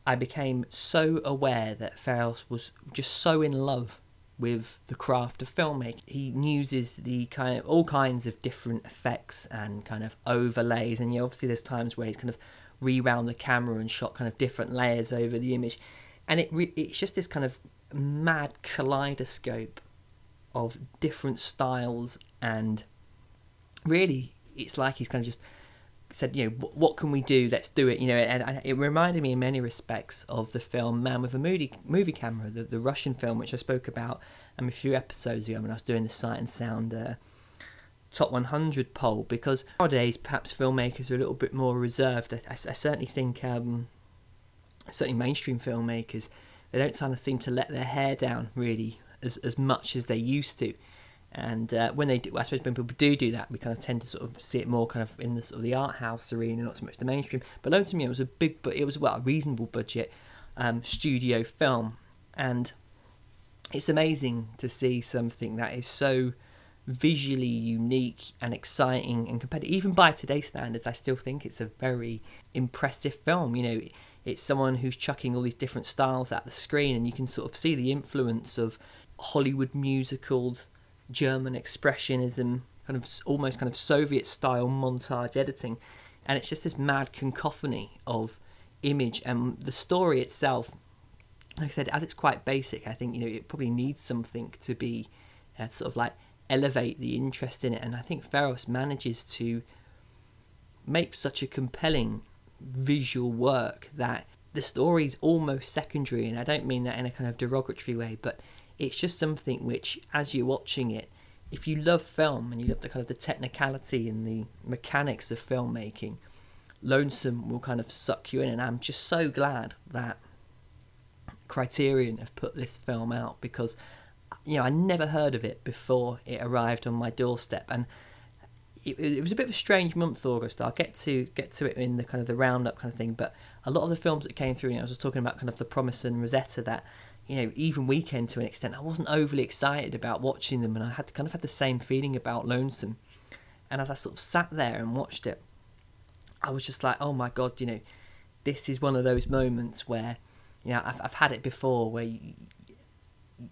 I became so aware that Fejos was just so in love with the craft of filmmaking. He uses the kind of all kinds of different effects and kind of overlays, and you know, obviously there's times where he's kind of rewound the camera and shot kind of different layers over the image, and it re- it's just this kind of mad kaleidoscope of different styles and really it's like he's kind of just said, you know, what can we do? Let's do it. You know, and, it reminded me in many respects of the film Man with a Moody movie camera, the, the Russian film which I spoke about um, a few episodes ago when I was doing the Sight and Sound uh, Top 100 poll. Because nowadays, perhaps filmmakers are a little bit more reserved. I, I, I certainly think, um, certainly mainstream filmmakers, they don't kind of seem to let their hair down really as as much as they used to. And uh, when they do, I suppose when people do do that, we kind of tend to sort of see it more kind of in the sort of the art house arena, not so much the mainstream. But Lonesome It was a big, but it was well a reasonable budget um, studio film, and it's amazing to see something that is so visually unique and exciting and competitive. Even by today's standards, I still think it's a very impressive film. You know, it's someone who's chucking all these different styles at the screen, and you can sort of see the influence of Hollywood musicals German expressionism, kind of almost kind of Soviet style montage editing, and it's just this mad cacophony of image. And the story itself. Like I said, as it's quite basic, I think you know it probably needs something to be uh, sort of like elevate the interest in it, and I think Fejos manages to make such a compelling visual work that the story is almost secondary, and I don't mean that in a kind of derogatory way, but it's just something which, as you're watching it, if you love film and you love the kind of the technicality and the mechanics of filmmaking, Lonesome will kind of suck you in. And I'm just so glad that Criterion have put this film out because, you know, I never heard of it before it arrived on my doorstep. And it, it, was a bit of a strange month, August. I'll get to get to it in the kind of the roundup kind of thing. But a lot of the films that came through, you know, I was just talking about kind of the Promise and Rosetta that you know, even Weekend to an extent, I wasn't overly excited about watching them, and I had kind of had the same feeling about Lonesome. And as I sort of sat there and watched it, I was just like, oh my god, you know, this is one of those moments where, you know, I've, I've had it before where you,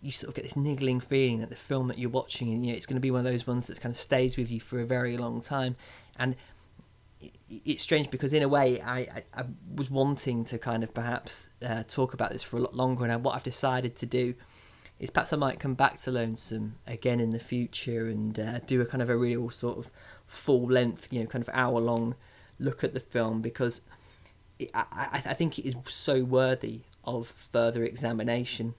you sort of get this niggling feeling that the film that you're watching, and you know, it's going to be one of those ones that kind of stays with you for a very long time. And it's strange because in a way I, I, I, was wanting to kind of perhaps uh, talk about this for a lot longer and what I've decided to do is perhaps I might come back to Lonesome again in the future and uh, do a kind of a real sort of full length you know kind of hour long look at the film because it, I, I think it is so worthy of further examination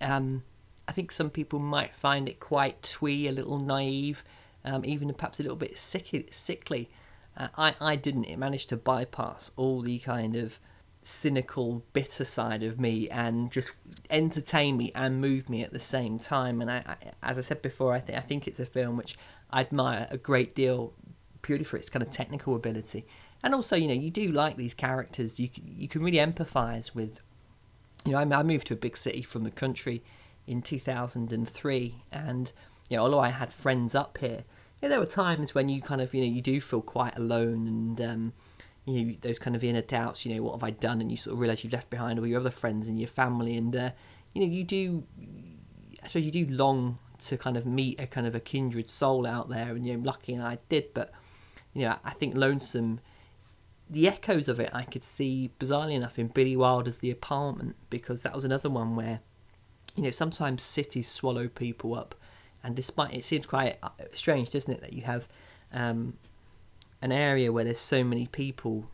um, I think some people might find it quite twee a little naive um, even perhaps a little bit sick, sickly uh, I, I didn't. It managed to bypass all the kind of cynical, bitter side of me and just entertain me and move me at the same time. And I, I as I said before, I think I think it's a film which I admire a great deal purely for its kind of technical ability. And also, you know, you do like these characters. You you can really empathise with. You know, I, I moved to a big city from the country in 2003, and you know, although I had friends up here, yeah, there were times when you kind of, you know, you do feel quite alone and. Um, you know those kind of inner doubts you know what have i done and you sort of realize you've left behind all your other friends and your family and uh, you know you do i suppose you do long to kind of meet a kind of a kindred soul out there and you know lucky and i did but you know i think lonesome the echoes of it i could see bizarrely enough in billy wilder's the apartment because that was another one where you know sometimes cities swallow people up. And despite it seems quite uh, strange doesn't it that you have um, an area where there's so many people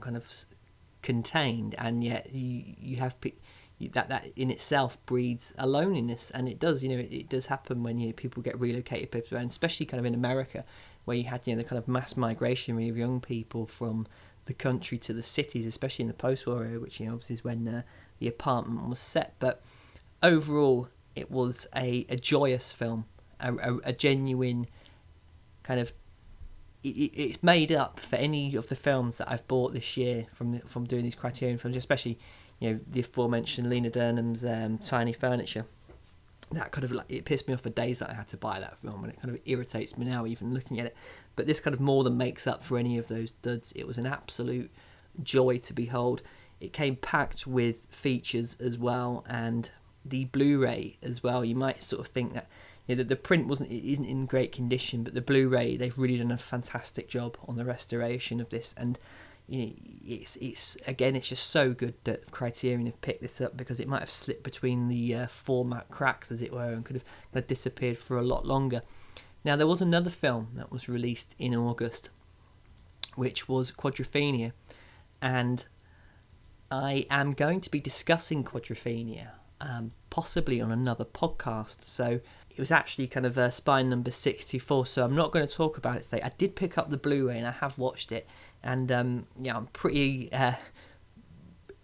kind of contained and yet you you have that that in itself breeds a loneliness. And it does you know it, it does happen when you know, people get relocated people especially kind of in America where you had you know the kind of mass migration of young people from the country to the cities especially in the post-war era which you know obviously is when uh, the apartment was set but overall it was a, a joyous film a, a, a genuine kind of it, it's made up for any of the films that I've bought this year from from doing these Criterion films, especially you know the aforementioned Lena Dunham's um, Tiny Furniture. That kind of like it pissed me off for days that I had to buy that film, and it kind of irritates me now even looking at it. But this kind of more than makes up for any of those duds. It was an absolute joy to behold. It came packed with features as well, and the Blu-ray as well. You might sort of think that you know, the, the print wasn't it isn't in great condition, but the Blu-ray they've really done a fantastic job on the restoration of this, and you know, it's it's again it's just so good that Criterion have picked this up because it might have slipped between the uh, format cracks as it were and could have kind of disappeared for a lot longer. Now there was another film that was released in August, which was Quadrophenia, and I am going to be discussing Quadrophenia um, possibly on another podcast. So it was actually kind of uh, spine number 64 so i'm not going to talk about it today i did pick up the blu-ray and i have watched it and um, yeah i'm pretty uh,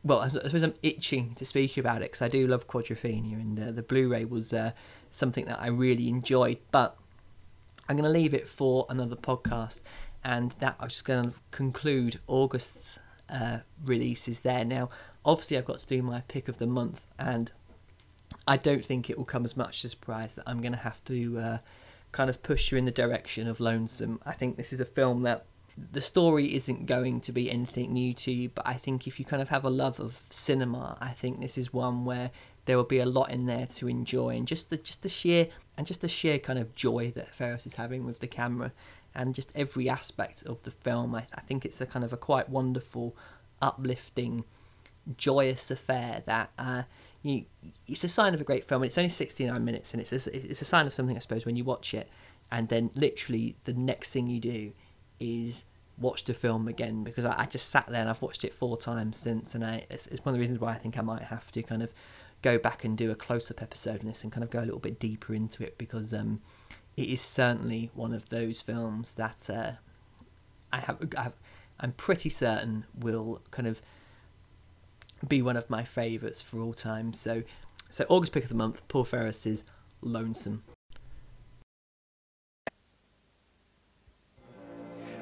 well i suppose i'm itching to speak about it because i do love quadrophenia and uh, the blu-ray was uh, something that i really enjoyed but i'm going to leave it for another podcast and that i'm just going to conclude august's uh, releases there now obviously i've got to do my pick of the month and I don't think it will come as much surprise that I'm going to have to uh, kind of push you in the direction of Lonesome. I think this is a film that the story isn't going to be anything new to you, but I think if you kind of have a love of cinema, I think this is one where there will be a lot in there to enjoy, and just the just the sheer and just the sheer kind of joy that Fejos is having with the camera, and just every aspect of the film. I, I think it's a kind of a quite wonderful, uplifting, joyous affair that. Uh, you, it's a sign of a great film. And it's only 69 minutes, and it's a, it's a sign of something, I suppose, when you watch it, and then literally the next thing you do is watch the film again because I, I just sat there and I've watched it four times since, and I, it's, it's one of the reasons why I think I might have to kind of go back and do a close-up episode on this and kind of go a little bit deeper into it because um, it is certainly one of those films that uh, I have, I have I'm pretty certain will kind of be one of my favourites for all time. So, so August pick of the month, Paul Fejos's Lonesome.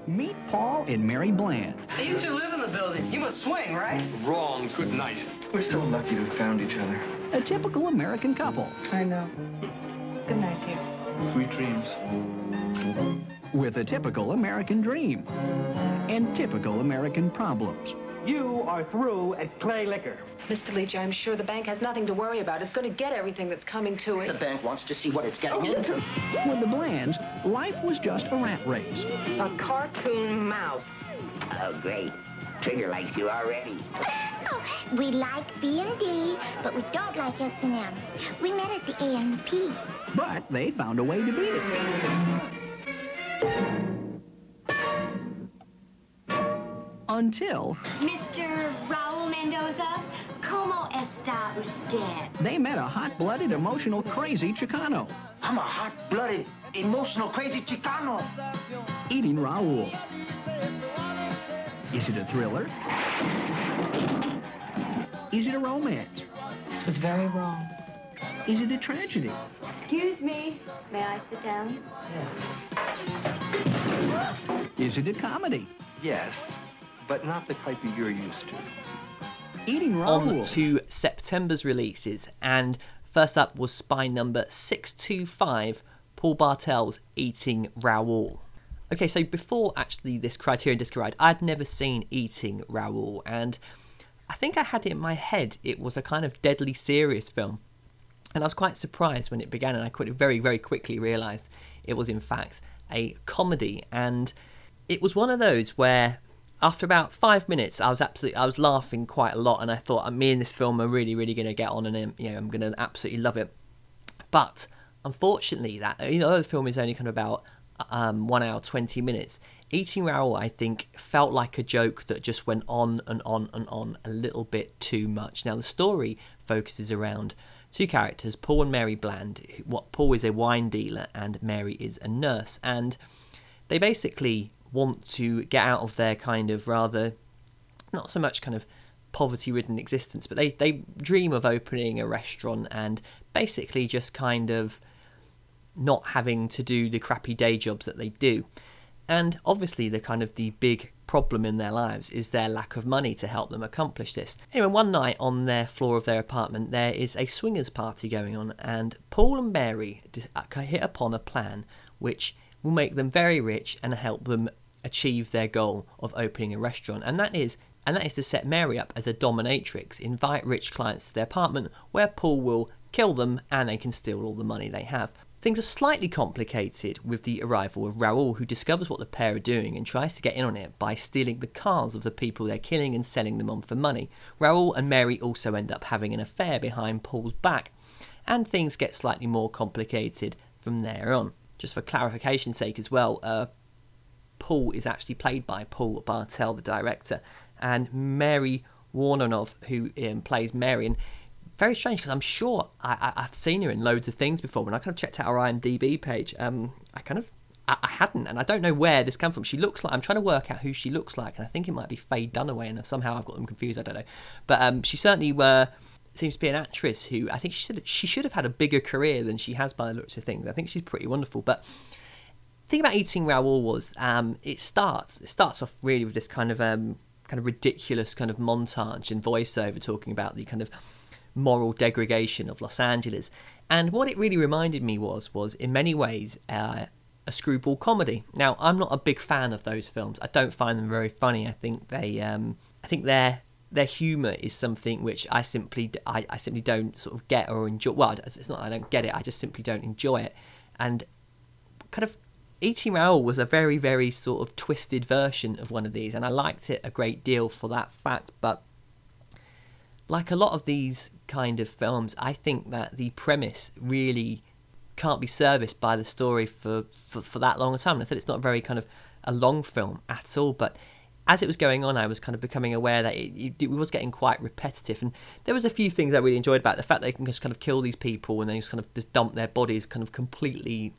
Meet Paul and Mary Bland. You two live in the building. You must swing, right? Wrong. Good night. We're so lucky to have found each other. A typical American couple. I know. Good night, dear. Sweet dreams. With a typical American dream and typical American problems. You are through at Clay Liquor. Mr. Leach, I'm sure the bank has nothing to worry about. It's going to get everything that's coming to it. The bank wants to see what it's getting oh, into. With the Blands, life was just a rat race. A cartoon mouse. Oh, great. Trigger likes you already. Oh, we like B&D, but we don't like S&M. We met at the A&P. But they found a way to beat it. until... Mr. Raoul Mendoza, como está usted? They met a hot-blooded, emotional, crazy Chicano. I'm a hot-blooded, emotional, crazy Chicano. Eating Raoul. Is it a thriller? Is it a romance? This was very wrong. Is it a tragedy? Excuse me. May I sit down? Yes. Is it a comedy? Yes, but not the type that you're used to. Eating on to September's releases, and first up was spy number 625, Paul Bartel's Eating Raoul. Okay, so before actually this Criterion Disc ride, I'd never seen Eating Raoul, and I think I had it in my head it was a kind of deadly serious film. And I was quite surprised when it began, and I quite very, very quickly realised it was in fact a comedy. And it was one of those where after about five minutes, I was absolutely, I was laughing quite a lot, and I thought, me and this film are really, really going to get on, and um, you know, I'm going to absolutely love it. But unfortunately, that you know, the film is only kind of about um, one hour twenty minutes. Eating Raoul, I think, felt like a joke that just went on and on and on a little bit too much. Now, the story focuses around two characters, Paul and Mary Bland. What Paul is a wine dealer and Mary is a nurse, and they basically want to get out of their kind of rather not so much kind of poverty ridden existence, but they, they dream of opening a restaurant and basically just kind of not having to do the crappy day jobs that they do. And obviously, the kind of the big problem in their lives is their lack of money to help them accomplish this. Anyway, one night on their floor of their apartment, there is a swingers party going on, and Paul and Mary uh, hit upon a plan which will make them very rich and help them achieve their goal of opening a restaurant. And that is and that is to set Mary up as a dominatrix, invite rich clients to their apartment where Paul will kill them and they can steal all the money they have. Things are slightly complicated with the arrival of Raoul, who discovers what the pair are doing and tries to get in on it by stealing the cars of the people they're killing and selling them on for money. Raoul and Mary also end up having an affair behind Paul's back, and things get slightly more complicated from there on. Just for clarification's sake, as well, uh, Paul is actually played by Paul Bartel, the director, and Mary Woronov, who um, plays Marion. Very strange because I'm sure I, have seen her in loads of things before. When I kind of checked out her IMDb page, um, I kind of I, I, hadn't, and I don't know where this came from. She looks like I'm trying to work out who she looks like, and I think it might be Faye Dunaway, and somehow I've got them confused. I don't know, but um, she certainly uh, seems to be an actress who I think she should she should have had a bigger career than she has by the looks of things. I think she's pretty wonderful, but thing about eating Raoul was um, it starts it starts off really with this kind of um, kind of ridiculous kind of montage and voiceover talking about the kind of moral degradation of Los Angeles. And what it really reminded me was was in many ways uh, a screwball comedy. Now I'm not a big fan of those films. I don't find them very funny. I think they um, I think their their humour is something which I simply I, I simply don't sort of get or enjoy. Well, it's not I don't get it. I just simply don't enjoy it. And kind of Eating Raoul was a very, very sort of twisted version of one of these, and I liked it a great deal for that fact. But like a lot of these kind of films, I think that the premise really can't be serviced by the story for, for, for that long a time. And I said it's not very kind of a long film at all, but as it was going on, I was kind of becoming aware that it, it, was getting quite repetitive. And there was a few things I really enjoyed about the fact that they can just kind of kill these people and then just kind of just dump their bodies kind of completely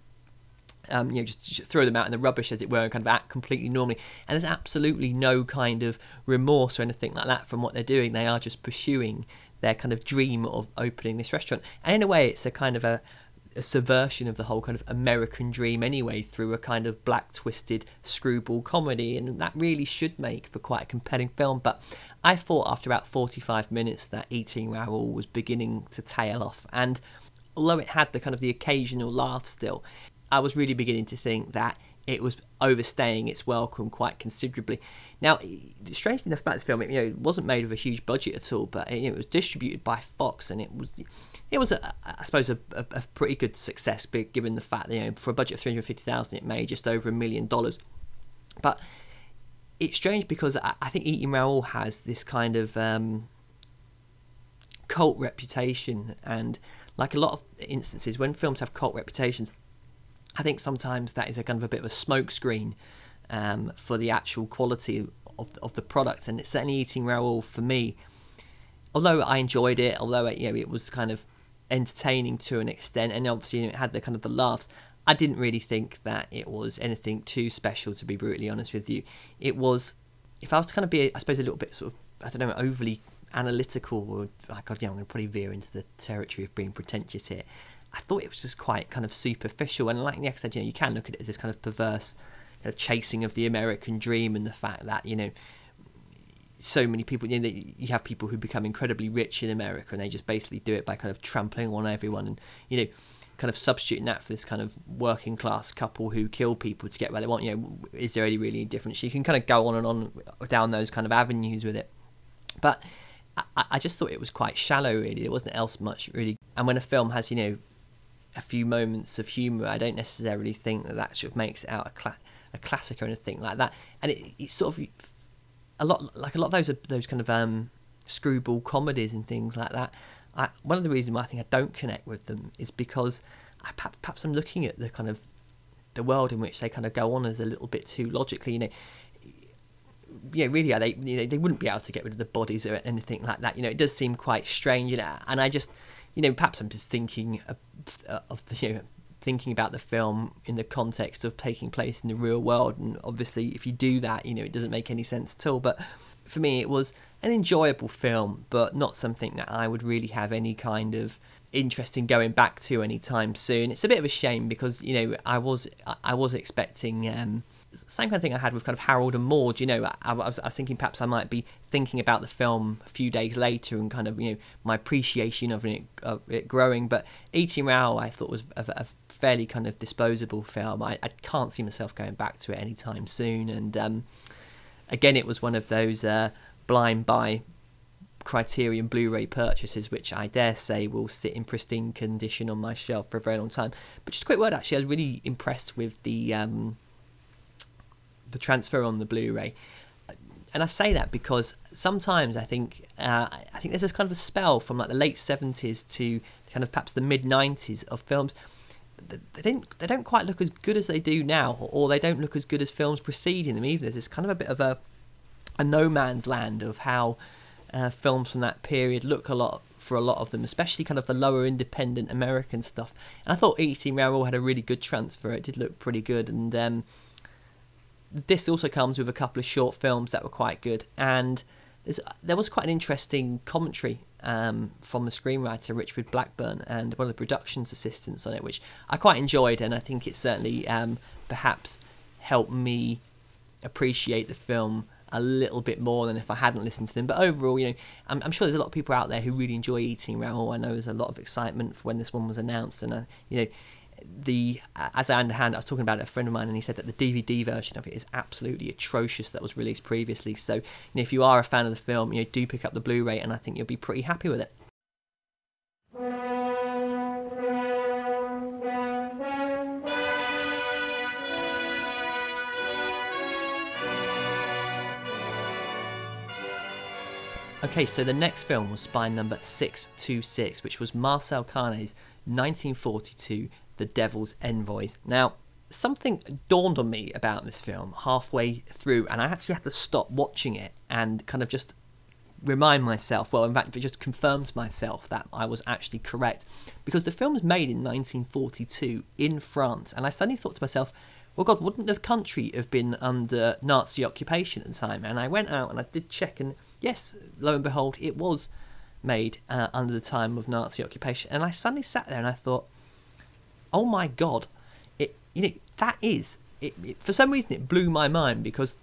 um, you know, just throw them out in the rubbish, as it were, and kind of act completely normally. And there's absolutely no kind of remorse or anything like that from what they're doing. They are just pursuing their kind of dream of opening this restaurant. And in a way, it's a kind of a, a subversion of the whole kind of American dream anyway through a kind of black twisted screwball comedy. And that really should make for quite a compelling film. But I thought after about 45 minutes that Eating Raoul was beginning to tail off. And although it had the kind of the occasional laugh still I was really beginning to think that it was overstaying its welcome quite considerably. Now, strangely enough about this film, it, you know, it wasn't made with a huge budget at all, but know, it was distributed by Fox, and it was, it was, a, I suppose, a, a, a pretty good success, given the fact that you know, for a budget of three hundred fifty thousand, it made just over a million dollars. But it's strange because I, I think Eating Raoul has this kind of um, cult reputation, and like a lot of instances, when films have cult reputations I think sometimes that is a kind of a bit of a smokescreen um, for the actual quality of, of the product. And it's certainly eating Raoul for me. Although I enjoyed it, although it, you know it was kind of entertaining to an extent, and obviously it had the kind of the laughs. I didn't really think that it was anything too special, to be brutally honest with you. It was, if I was to kind of be, I suppose, a little bit sort of, I don't know, overly analytical or like God, yeah, I'm going to probably veer into the territory of being pretentious here. I thought it was just quite kind of superficial, and like I said, you know, you can look at it as this kind of perverse you know, chasing of the American dream and the fact that you know so many people you know you have people who become incredibly rich in America and they just basically do it by kind of trampling on everyone and you know kind of substituting that for this kind of working class couple who kill people to get where they want. You know is there any really difference? You can kind of go on and on down those kind of avenues with it. But I, I just thought it was quite shallow really. There wasn't else much really. And when a film has you know a few moments of humor I don't necessarily think that that sort of makes it out a, a classic or anything like that and it, it sort of a lot like a lot of those those kind of um, screwball comedies and things like that. I, one of the reasons why I think I don't connect with them is because I, perhaps, perhaps I'm looking at the kind of the world in which they kind of go on as a little bit too logically. You know, yeah, really, they you know, they wouldn't be able to get rid of the bodies or anything like that. You know, it does seem quite strange. You know, and I just, you know, perhaps I'm just thinking of, of the you know thinking about the film in the context of taking place in the real world. And obviously, if you do that, you know, it doesn't make any sense at all. But for me, it was an enjoyable film, but not something that I would really have any kind of interest in going back to anytime soon. It's a bit of a shame because you know I was I was expecting um, same kind of thing I had with kind of Harold and Maude. You know, I, I, was, I was thinking perhaps I might be thinking about the film a few days later and kind of you know my appreciation of it, of it growing. But Eating Raoul I thought was a, a fairly kind of disposable film. I, I, can't see myself going back to it anytime soon. And um, again, it was one of those uh, blind buy Criterion Blu-ray purchases, which I dare say will sit in pristine condition on my shelf for a very long time. But just a quick word, actually, I was really impressed with the um, the transfer on the Blu-ray, and I say that because sometimes I think uh, I think there's this kind of a spell from like the late '70s to kind of perhaps the mid '90s of films. They don't they don't quite look as good as they do now, or they don't look as good as films preceding them either. There's this kind of a bit of a a no man's land of how uh, films from that period look a lot for a lot of them, especially kind of the lower independent American stuff. And I thought Eating Raoul had a really good transfer. It did look pretty good, and um, this also comes with a couple of short films that were quite good. And there was quite an interesting commentary um, from the screenwriter Richard Blackburn and one of the productions assistants on it, which I quite enjoyed, and I think it certainly um, perhaps helped me appreciate the film a little bit more than if I hadn't listened to them. But overall, you know, I'm, I'm, sure there's a lot of people out there who really enjoy Eating Raoul. I know there's a lot of excitement for when this one was announced, and you know, the uh, as I understand, I was talking about a friend of mine, and he said that the DVD version of it is absolutely atrocious that was released previously. So, you know, if you are a fan of the film, you know, do pick up the Blu-ray, and I think you'll be pretty happy with it. Okay, so the next film was spine number 626, which was Marcel Carné's 1942 The Devil's Envoys. Now, something dawned on me about this film halfway through, and I actually had to stop watching it and kind of just remind myself, well, in fact, it just confirmed myself that I was actually correct. Because the film was made in 1942 in France, and I suddenly thought to myself, well, God, wouldn't the country have been under Nazi occupation at the time? And I went out and I did check, and yes, lo and behold, it was made uh, under the time of Nazi occupation. And I suddenly sat there and I thought, oh my God, it you know that is it, it, for some reason it blew my mind because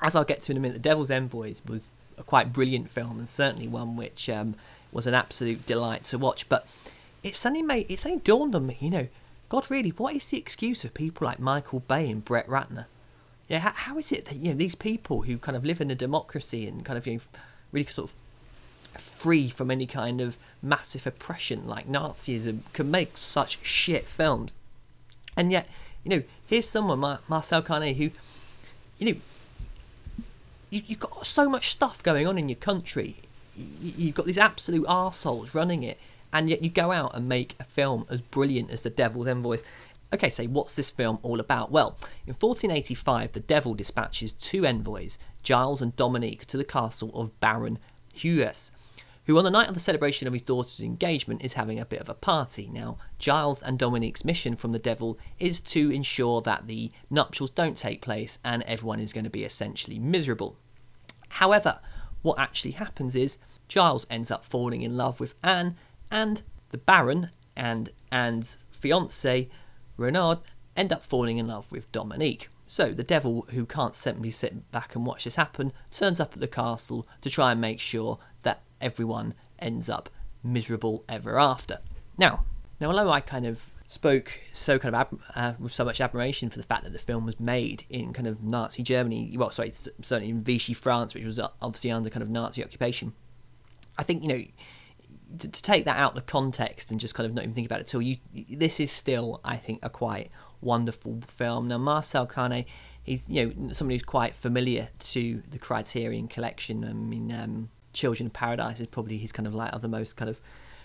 as I'll get to in a minute, The Devil's Envoys was a quite brilliant film and certainly one which um, was an absolute delight to watch. But it suddenly made it suddenly dawned on me, you know God, really, what is the excuse of people like Michael Bay and Brett Ratner? Yeah, how, how is it that you know these people who kind of live in a democracy and kind of you know, really sort of free from any kind of massive oppression like Nazism can make such shit films, and yet you know here's someone Mar- Marcel Carné who you know you, you've got so much stuff going on in your country. You've got these absolute assholes running it, and yet you go out and make a film as brilliant as The Devil's Envoys. Okay, so what's this film all about? Well, in 1485, the devil dispatches two envoys, Giles and Dominique, to the castle of Baron Hugues, who on the night of the celebration of his daughter's engagement is having a bit of a party. Now, Giles and Dominique's mission from the devil is to ensure that the nuptials don't take place and everyone is going to be essentially miserable. However, what actually happens is Giles ends up falling in love with Anne, and the Baron and Anne's fiance, Renard, end up falling in love with Dominique. So the devil, who can't simply sit back and watch this happen, turns up at the castle to try and make sure everyone ends up miserable ever after. Now, now although I kind of spoke so kind of uh, with so much admiration for the fact that the film was made in kind of Nazi Germany, well, sorry, certainly in Vichy France, which was obviously under kind of Nazi occupation. I think you know to, to, take that out of the context and just kind of not even think about it at all. You, this is still, I think, a quite wonderful film. Now, Marcel Carné, he's you know somebody who's quite familiar to the Criterion Collection. I mean, um, Children of Paradise is probably his kind of like other most kind of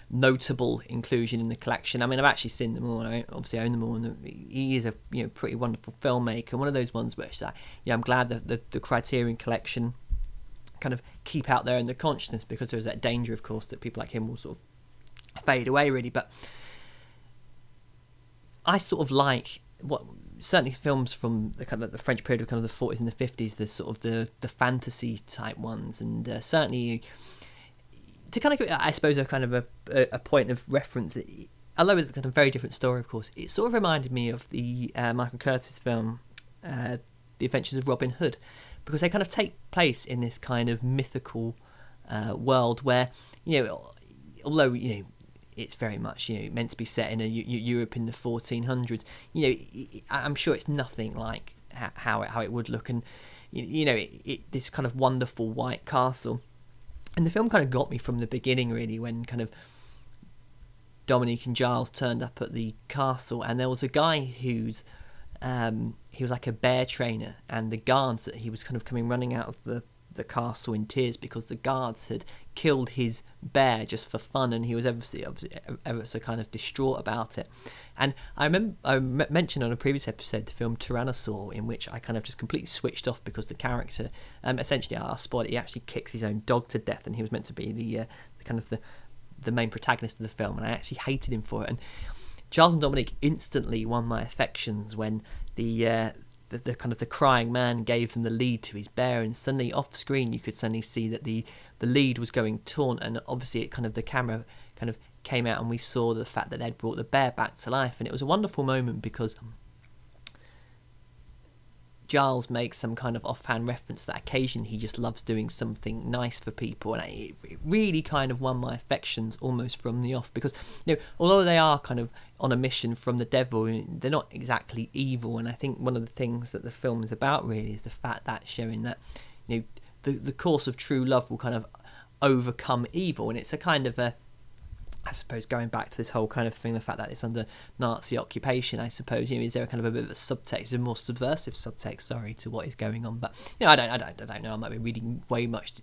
notable inclusion in the collection. I mean, I've actually seen them all. I obviously own them all, and he is a you know pretty wonderful filmmaker. One of those ones which, yeah, I'm glad that the, the Criterion Collection kind of keep out there in the consciousness because there's that danger, of course, that people like him will sort of fade away, really. But I sort of like what certainly films from the kind of the French period of kind of the 40s and the 50s, the sort of the the fantasy type ones, and uh, certainly to kind of I suppose a kind of a a point of reference. Although it's kind of a very different story, of course, it sort of reminded me of the uh, Michael Curtiz film, uh, The Adventures of Robin Hood, because they kind of take place in this kind of mythical uh, world where you know, although you know it's very much you know meant to be set in a Europe in the 1400s. You know, I'm sure it's nothing like how it, how it would look, and you know, it, it, this kind of wonderful white castle. And the film kind of got me from the beginning, really, when kind of Dominique and Giles turned up at the castle, and there was a guy who's um, he was like a bear trainer, and the guards that he was kind of coming running out of the the castle in tears because the guards had killed his bear just for fun, and he was ever, ever so kind of distraught about it. And I remember I mentioned on a previous episode the film Tyrannosaur, in which I kind of just completely switched off because the character, um, essentially, spoil it. He actually kicks his own dog to death, and he was meant to be the, uh, the kind of the the main protagonist of the film, and I actually hated him for it. And Charles and Dominic instantly won my affections when the, uh, the, the kind of the crying man gave them the lead to his bear, and suddenly off screen you could suddenly see that the the lead was going taunt, and obviously it kind of the camera kind of came out, and we saw the fact that they'd brought the bear back to life, and it was a wonderful moment because Giles makes some kind of offhand reference that occasionally he just loves doing something nice for people, and it, it really kind of won my affections almost from the off because you know although they are kind of on a mission from the devil, they're not exactly evil, and I think one of the things that the film is about really is the fact that showing that you know the the course of true love will kind of overcome evil, and it's a kind of a I suppose going back to this whole kind of thing, the fact that it's under Nazi occupation, I suppose, you know, is there a kind of a bit of a subtext, a more subversive subtext, sorry, to what is going on? But you know, I don't, I don't, I don't know. I might be reading way much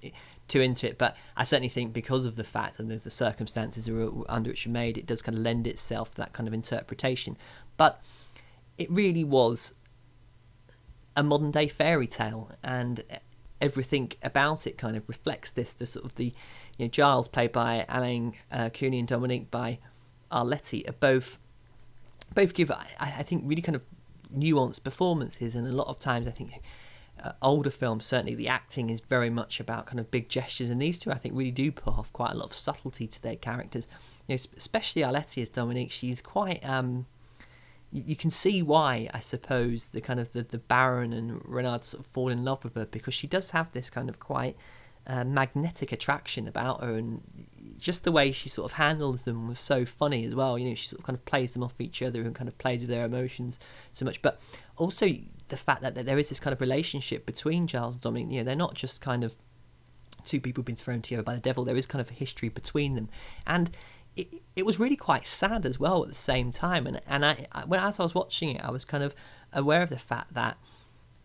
too into it, but I certainly think because of the fact and the, the circumstances under which you made, it does kind of lend itself to that kind of interpretation. But it really was a modern day fairy tale, and everything about it kind of reflects this. The sort of the you know, Giles, played by Alain uh, Cuny, and Dominique by Arletty, are both both give I, I think really kind of nuanced performances, and a lot of times I think. Uh, older films certainly the acting is very much about kind of big gestures and these two I think really do put off quite a lot of subtlety to their characters you know especially Arletty as Dominique she's quite um you can see why I suppose the kind of the, the Baron and Renard sort of fall in love with her because she does have this kind of quite magnetic attraction about her, and just the way she sort of handles them was so funny as well. You know, she sort of kind of plays them off each other and kind of plays with their emotions so much, but also the fact that, that there is this kind of relationship between Giles and Dominic. You know, they're not just kind of two people being thrown together by the devil. There is kind of a history between them, and it, it was really quite sad as well at the same time. And and I, I when as I was watching it, I was kind of aware of the fact that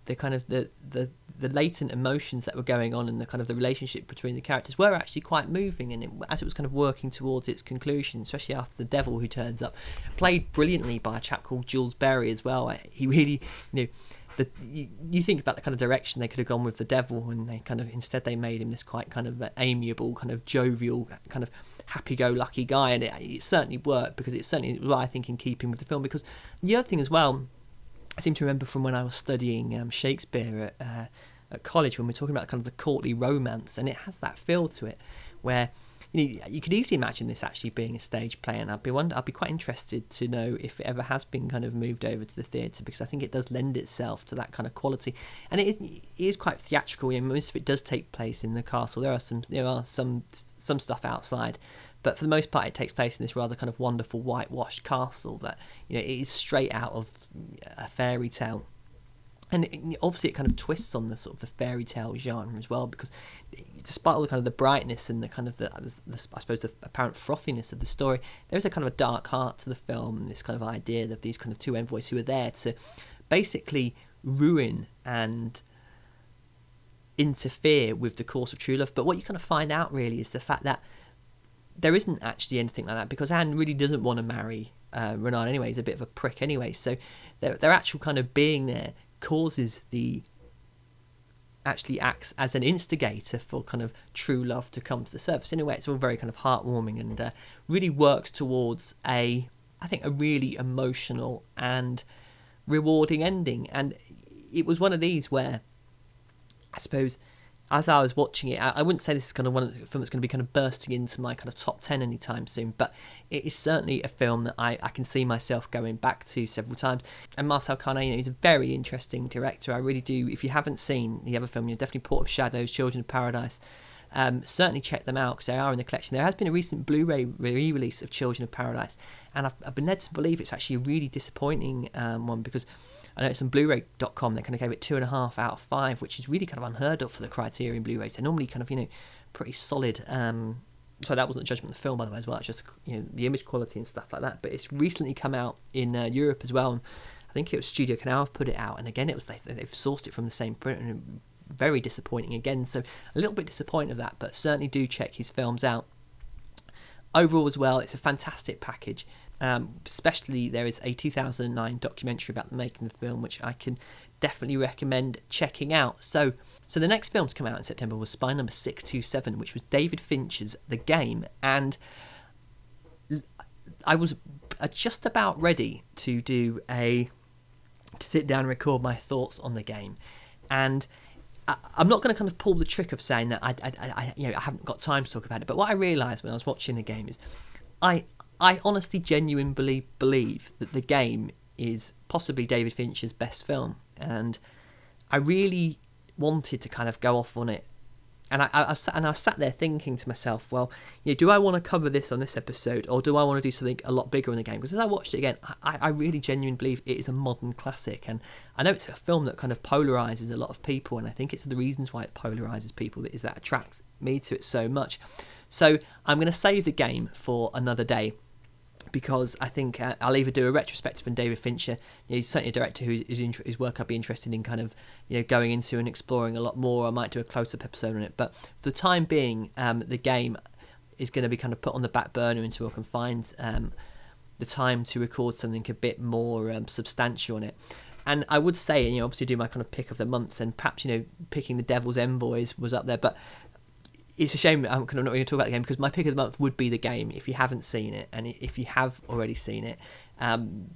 the kind of the, the the latent emotions that were going on and the kind of the relationship between the characters were actually quite moving and it, as it was kind of working towards its conclusion especially after the devil who turns up played brilliantly by a chap called Jules Berry as well. He really you know the, you, you, think about the kind of direction they could have gone with the devil and they kind of instead they made him this quite kind of amiable kind of jovial kind of happy-go-lucky guy and it, it certainly worked because it certainly was I think in keeping with the film because the other thing as well I seem to remember from when I was studying um, Shakespeare at uh, at college when we're talking about kind of the courtly romance, and it has that feel to it, where you know you could easily imagine this actually being a stage play, and I'd be wonder, I'd be quite interested to know if it ever has been kind of moved over to the theatre because I think it does lend itself to that kind of quality, and it is, it is quite theatrical. You know, most of it does take place in the castle. There are some there are some some stuff outside, but for the most part, it takes place in this rather kind of wonderful whitewashed castle that you know it is straight out of a fairy tale. And obviously it kind of twists on the sort of the fairy tale genre as well because despite all the kind of the brightness and the kind of the, the, I suppose the apparent frothiness of the story there is a kind of a dark heart to the film this kind of idea of these kind of two envoys who are there to basically ruin and interfere with the course of true love. But what you kind of find out really is the fact that there isn't actually anything like that because Anne really doesn't want to marry uh, Renard anyway he's a bit of a prick anyway so their, their actual kind of being there causes the actually acts as an instigator for kind of true love to come to the surface. In a way, it's all very kind of heartwarming and uh, really works towards a, I think, a really emotional and rewarding ending. And it was one of these where, I suppose, as I was watching it, I, I wouldn't say this is kind of one of the film that's going to be kind of bursting into my kind of top 10 anytime soon, but it is certainly a film that I, I can see myself going back to several times. And Marcel Carné, you know, he's a very interesting director. I really do. If you haven't seen the other film, you're definitely Port of Shadows, Children of Paradise. Um, certainly check them out because they are in the collection. There has been a recent Blu-ray re-release of Children of Paradise, and I've, I've been led to believe it's actually a really disappointing um, one because I know it's on Blu-ray.com. They kind of gave it two and a half out of five, which is really kind of unheard of for the Criterion Blu-rays. They're normally kind of you know pretty solid. Um, so that wasn't a judgment of the film, by the way, as well. It's just you know the image quality and stuff like that. But it's recently come out in uh, Europe as well. And I think it was Studio Canal have put it out, and again, it was they, they've sourced it from the same print. And very disappointing again. So a little bit disappointed of that, but certainly do check his films out. Overall, as well, it's a fantastic package. Um, especially, there is a 2009 documentary about the making of the film, which I can definitely recommend checking out. So, so the next film to come out in September was Spine Number Six Two Seven, which was David Fincher's The Game, and I was just about ready to do a to sit down and record my thoughts on the game, and I, am not going to kind of pull the trick of saying that I, I, I, you know, I haven't got time to talk about it. But what I realised when I was watching the game is, I, I honestly, genuinely believe that the game is possibly David Fincher's best film, and I really wanted to kind of go off on it and I, I, I, and I sat there thinking to myself, well, you know, do I want to cover this on this episode, or do I want to do something a lot bigger in the game? Because as I watched it again, I, I really genuinely believe it is a modern classic, and I know it's a film that kind of polarizes a lot of people, and I think it's the reasons why it polarizes people that is that attracts me to it so much. So I'm going to save the game for another day because I think uh, I'll either do a retrospective on David Fincher. He's certainly a director whose, whose, whose, work I'd be interested in kind of you know going into and exploring a lot more. I might do a close up episode on it, but for the time being, um, the game is going to be kind of put on the back burner until I can find um, the time to record something a bit more um, substantial on it. And I would say, you know, obviously do my kind of pick of the months, and perhaps you know, picking the Devil's Envoys was up there, but it's a shame I'm not going to talk about the game because my pick of the month would be the game if you haven't seen it, and if you have already seen it, um,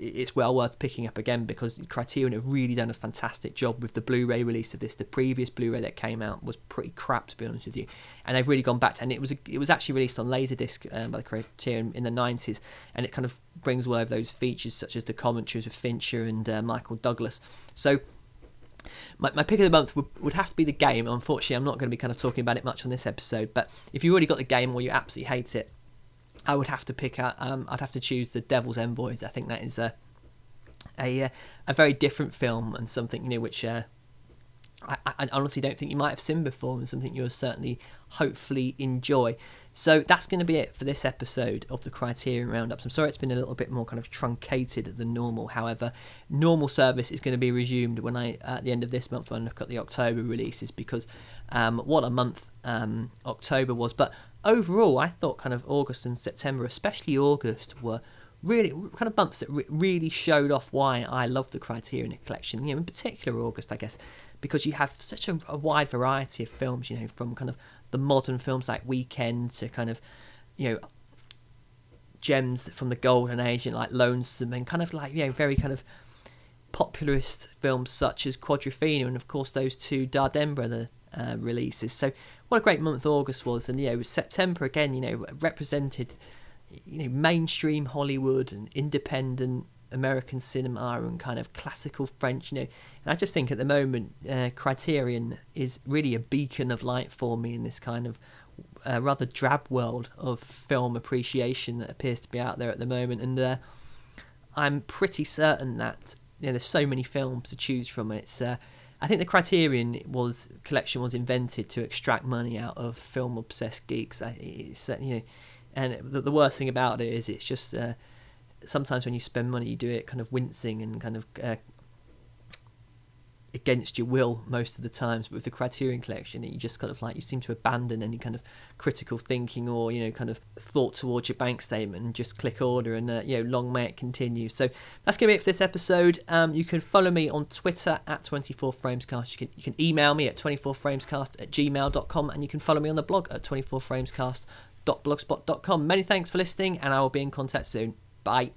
it's well worth picking up again because Criterion have really done a fantastic job with the Blu-ray release of this. The previous Blu-ray that came out was pretty crap, to be honest with you, and they've really gone back to. And it was a, it was actually released on Laserdisc um, by the Criterion in the '90s, and it kind of brings all of those features such as the commentaries of Fincher and uh, Michael Douglas. So my, my pick of the month would, would have to be the game. Unfortunately, I'm not going to be kind of talking about it much on this episode. But if you already got the game or you absolutely hate it, I would have to pick out. Um, I'd have to choose the Devil's Envoys. I think that is a a, uh, a very different film and something you know which uh, I, I honestly don't think you might have seen before and something you'll certainly hopefully enjoy. So that's going to be it for this episode of the Criterion Roundups. I'm sorry it's been a little bit more kind of truncated than normal. However, normal service is going to be resumed when I at the end of this month when I look at the October releases because um, what a month um, October was. But overall, I thought kind of August and September, especially August, were really kind of bumps that re- really showed off why I love the Criterion collection. You know, in particular August, I guess, because you have such a, a wide variety of films. You know, from kind of the modern films like Weekend to kind of, you know, gems from the golden age and like Lonesome and kind of like you know very kind of popularist films such as Quadrophenia and of course those two Dardenne brother uh, releases. So what a great month August was, and you know September again, you know represented you know mainstream Hollywood and independent American cinema and kind of classical French, you know. And I just think at the moment, uh, Criterion is really a beacon of light for me in this kind of uh, rather drab world of film appreciation that appears to be out there at the moment. And uh, I'm pretty certain that you know, there's so many films to choose from. It's uh, I think the Criterion was collection was invented to extract money out of film obsessed geeks. I it's uh, you know, and the, the worst thing about it is it's just uh, sometimes when you spend money, you do it kind of wincing and kind of uh, against your will most of the times. But with the Criterion Collection, you just kind of like you seem to abandon any kind of critical thinking or you know kind of thought towards your bank statement and just click order and uh, you know long may it continue. So that's gonna be it for this episode. Um, you can follow me on Twitter at 24framescast. You can you can email me at 24framescast at gmail.com and you can follow me on the blog at 24framescast.blogspot.com. Many thanks for listening, and I will be in contact soon. Bye.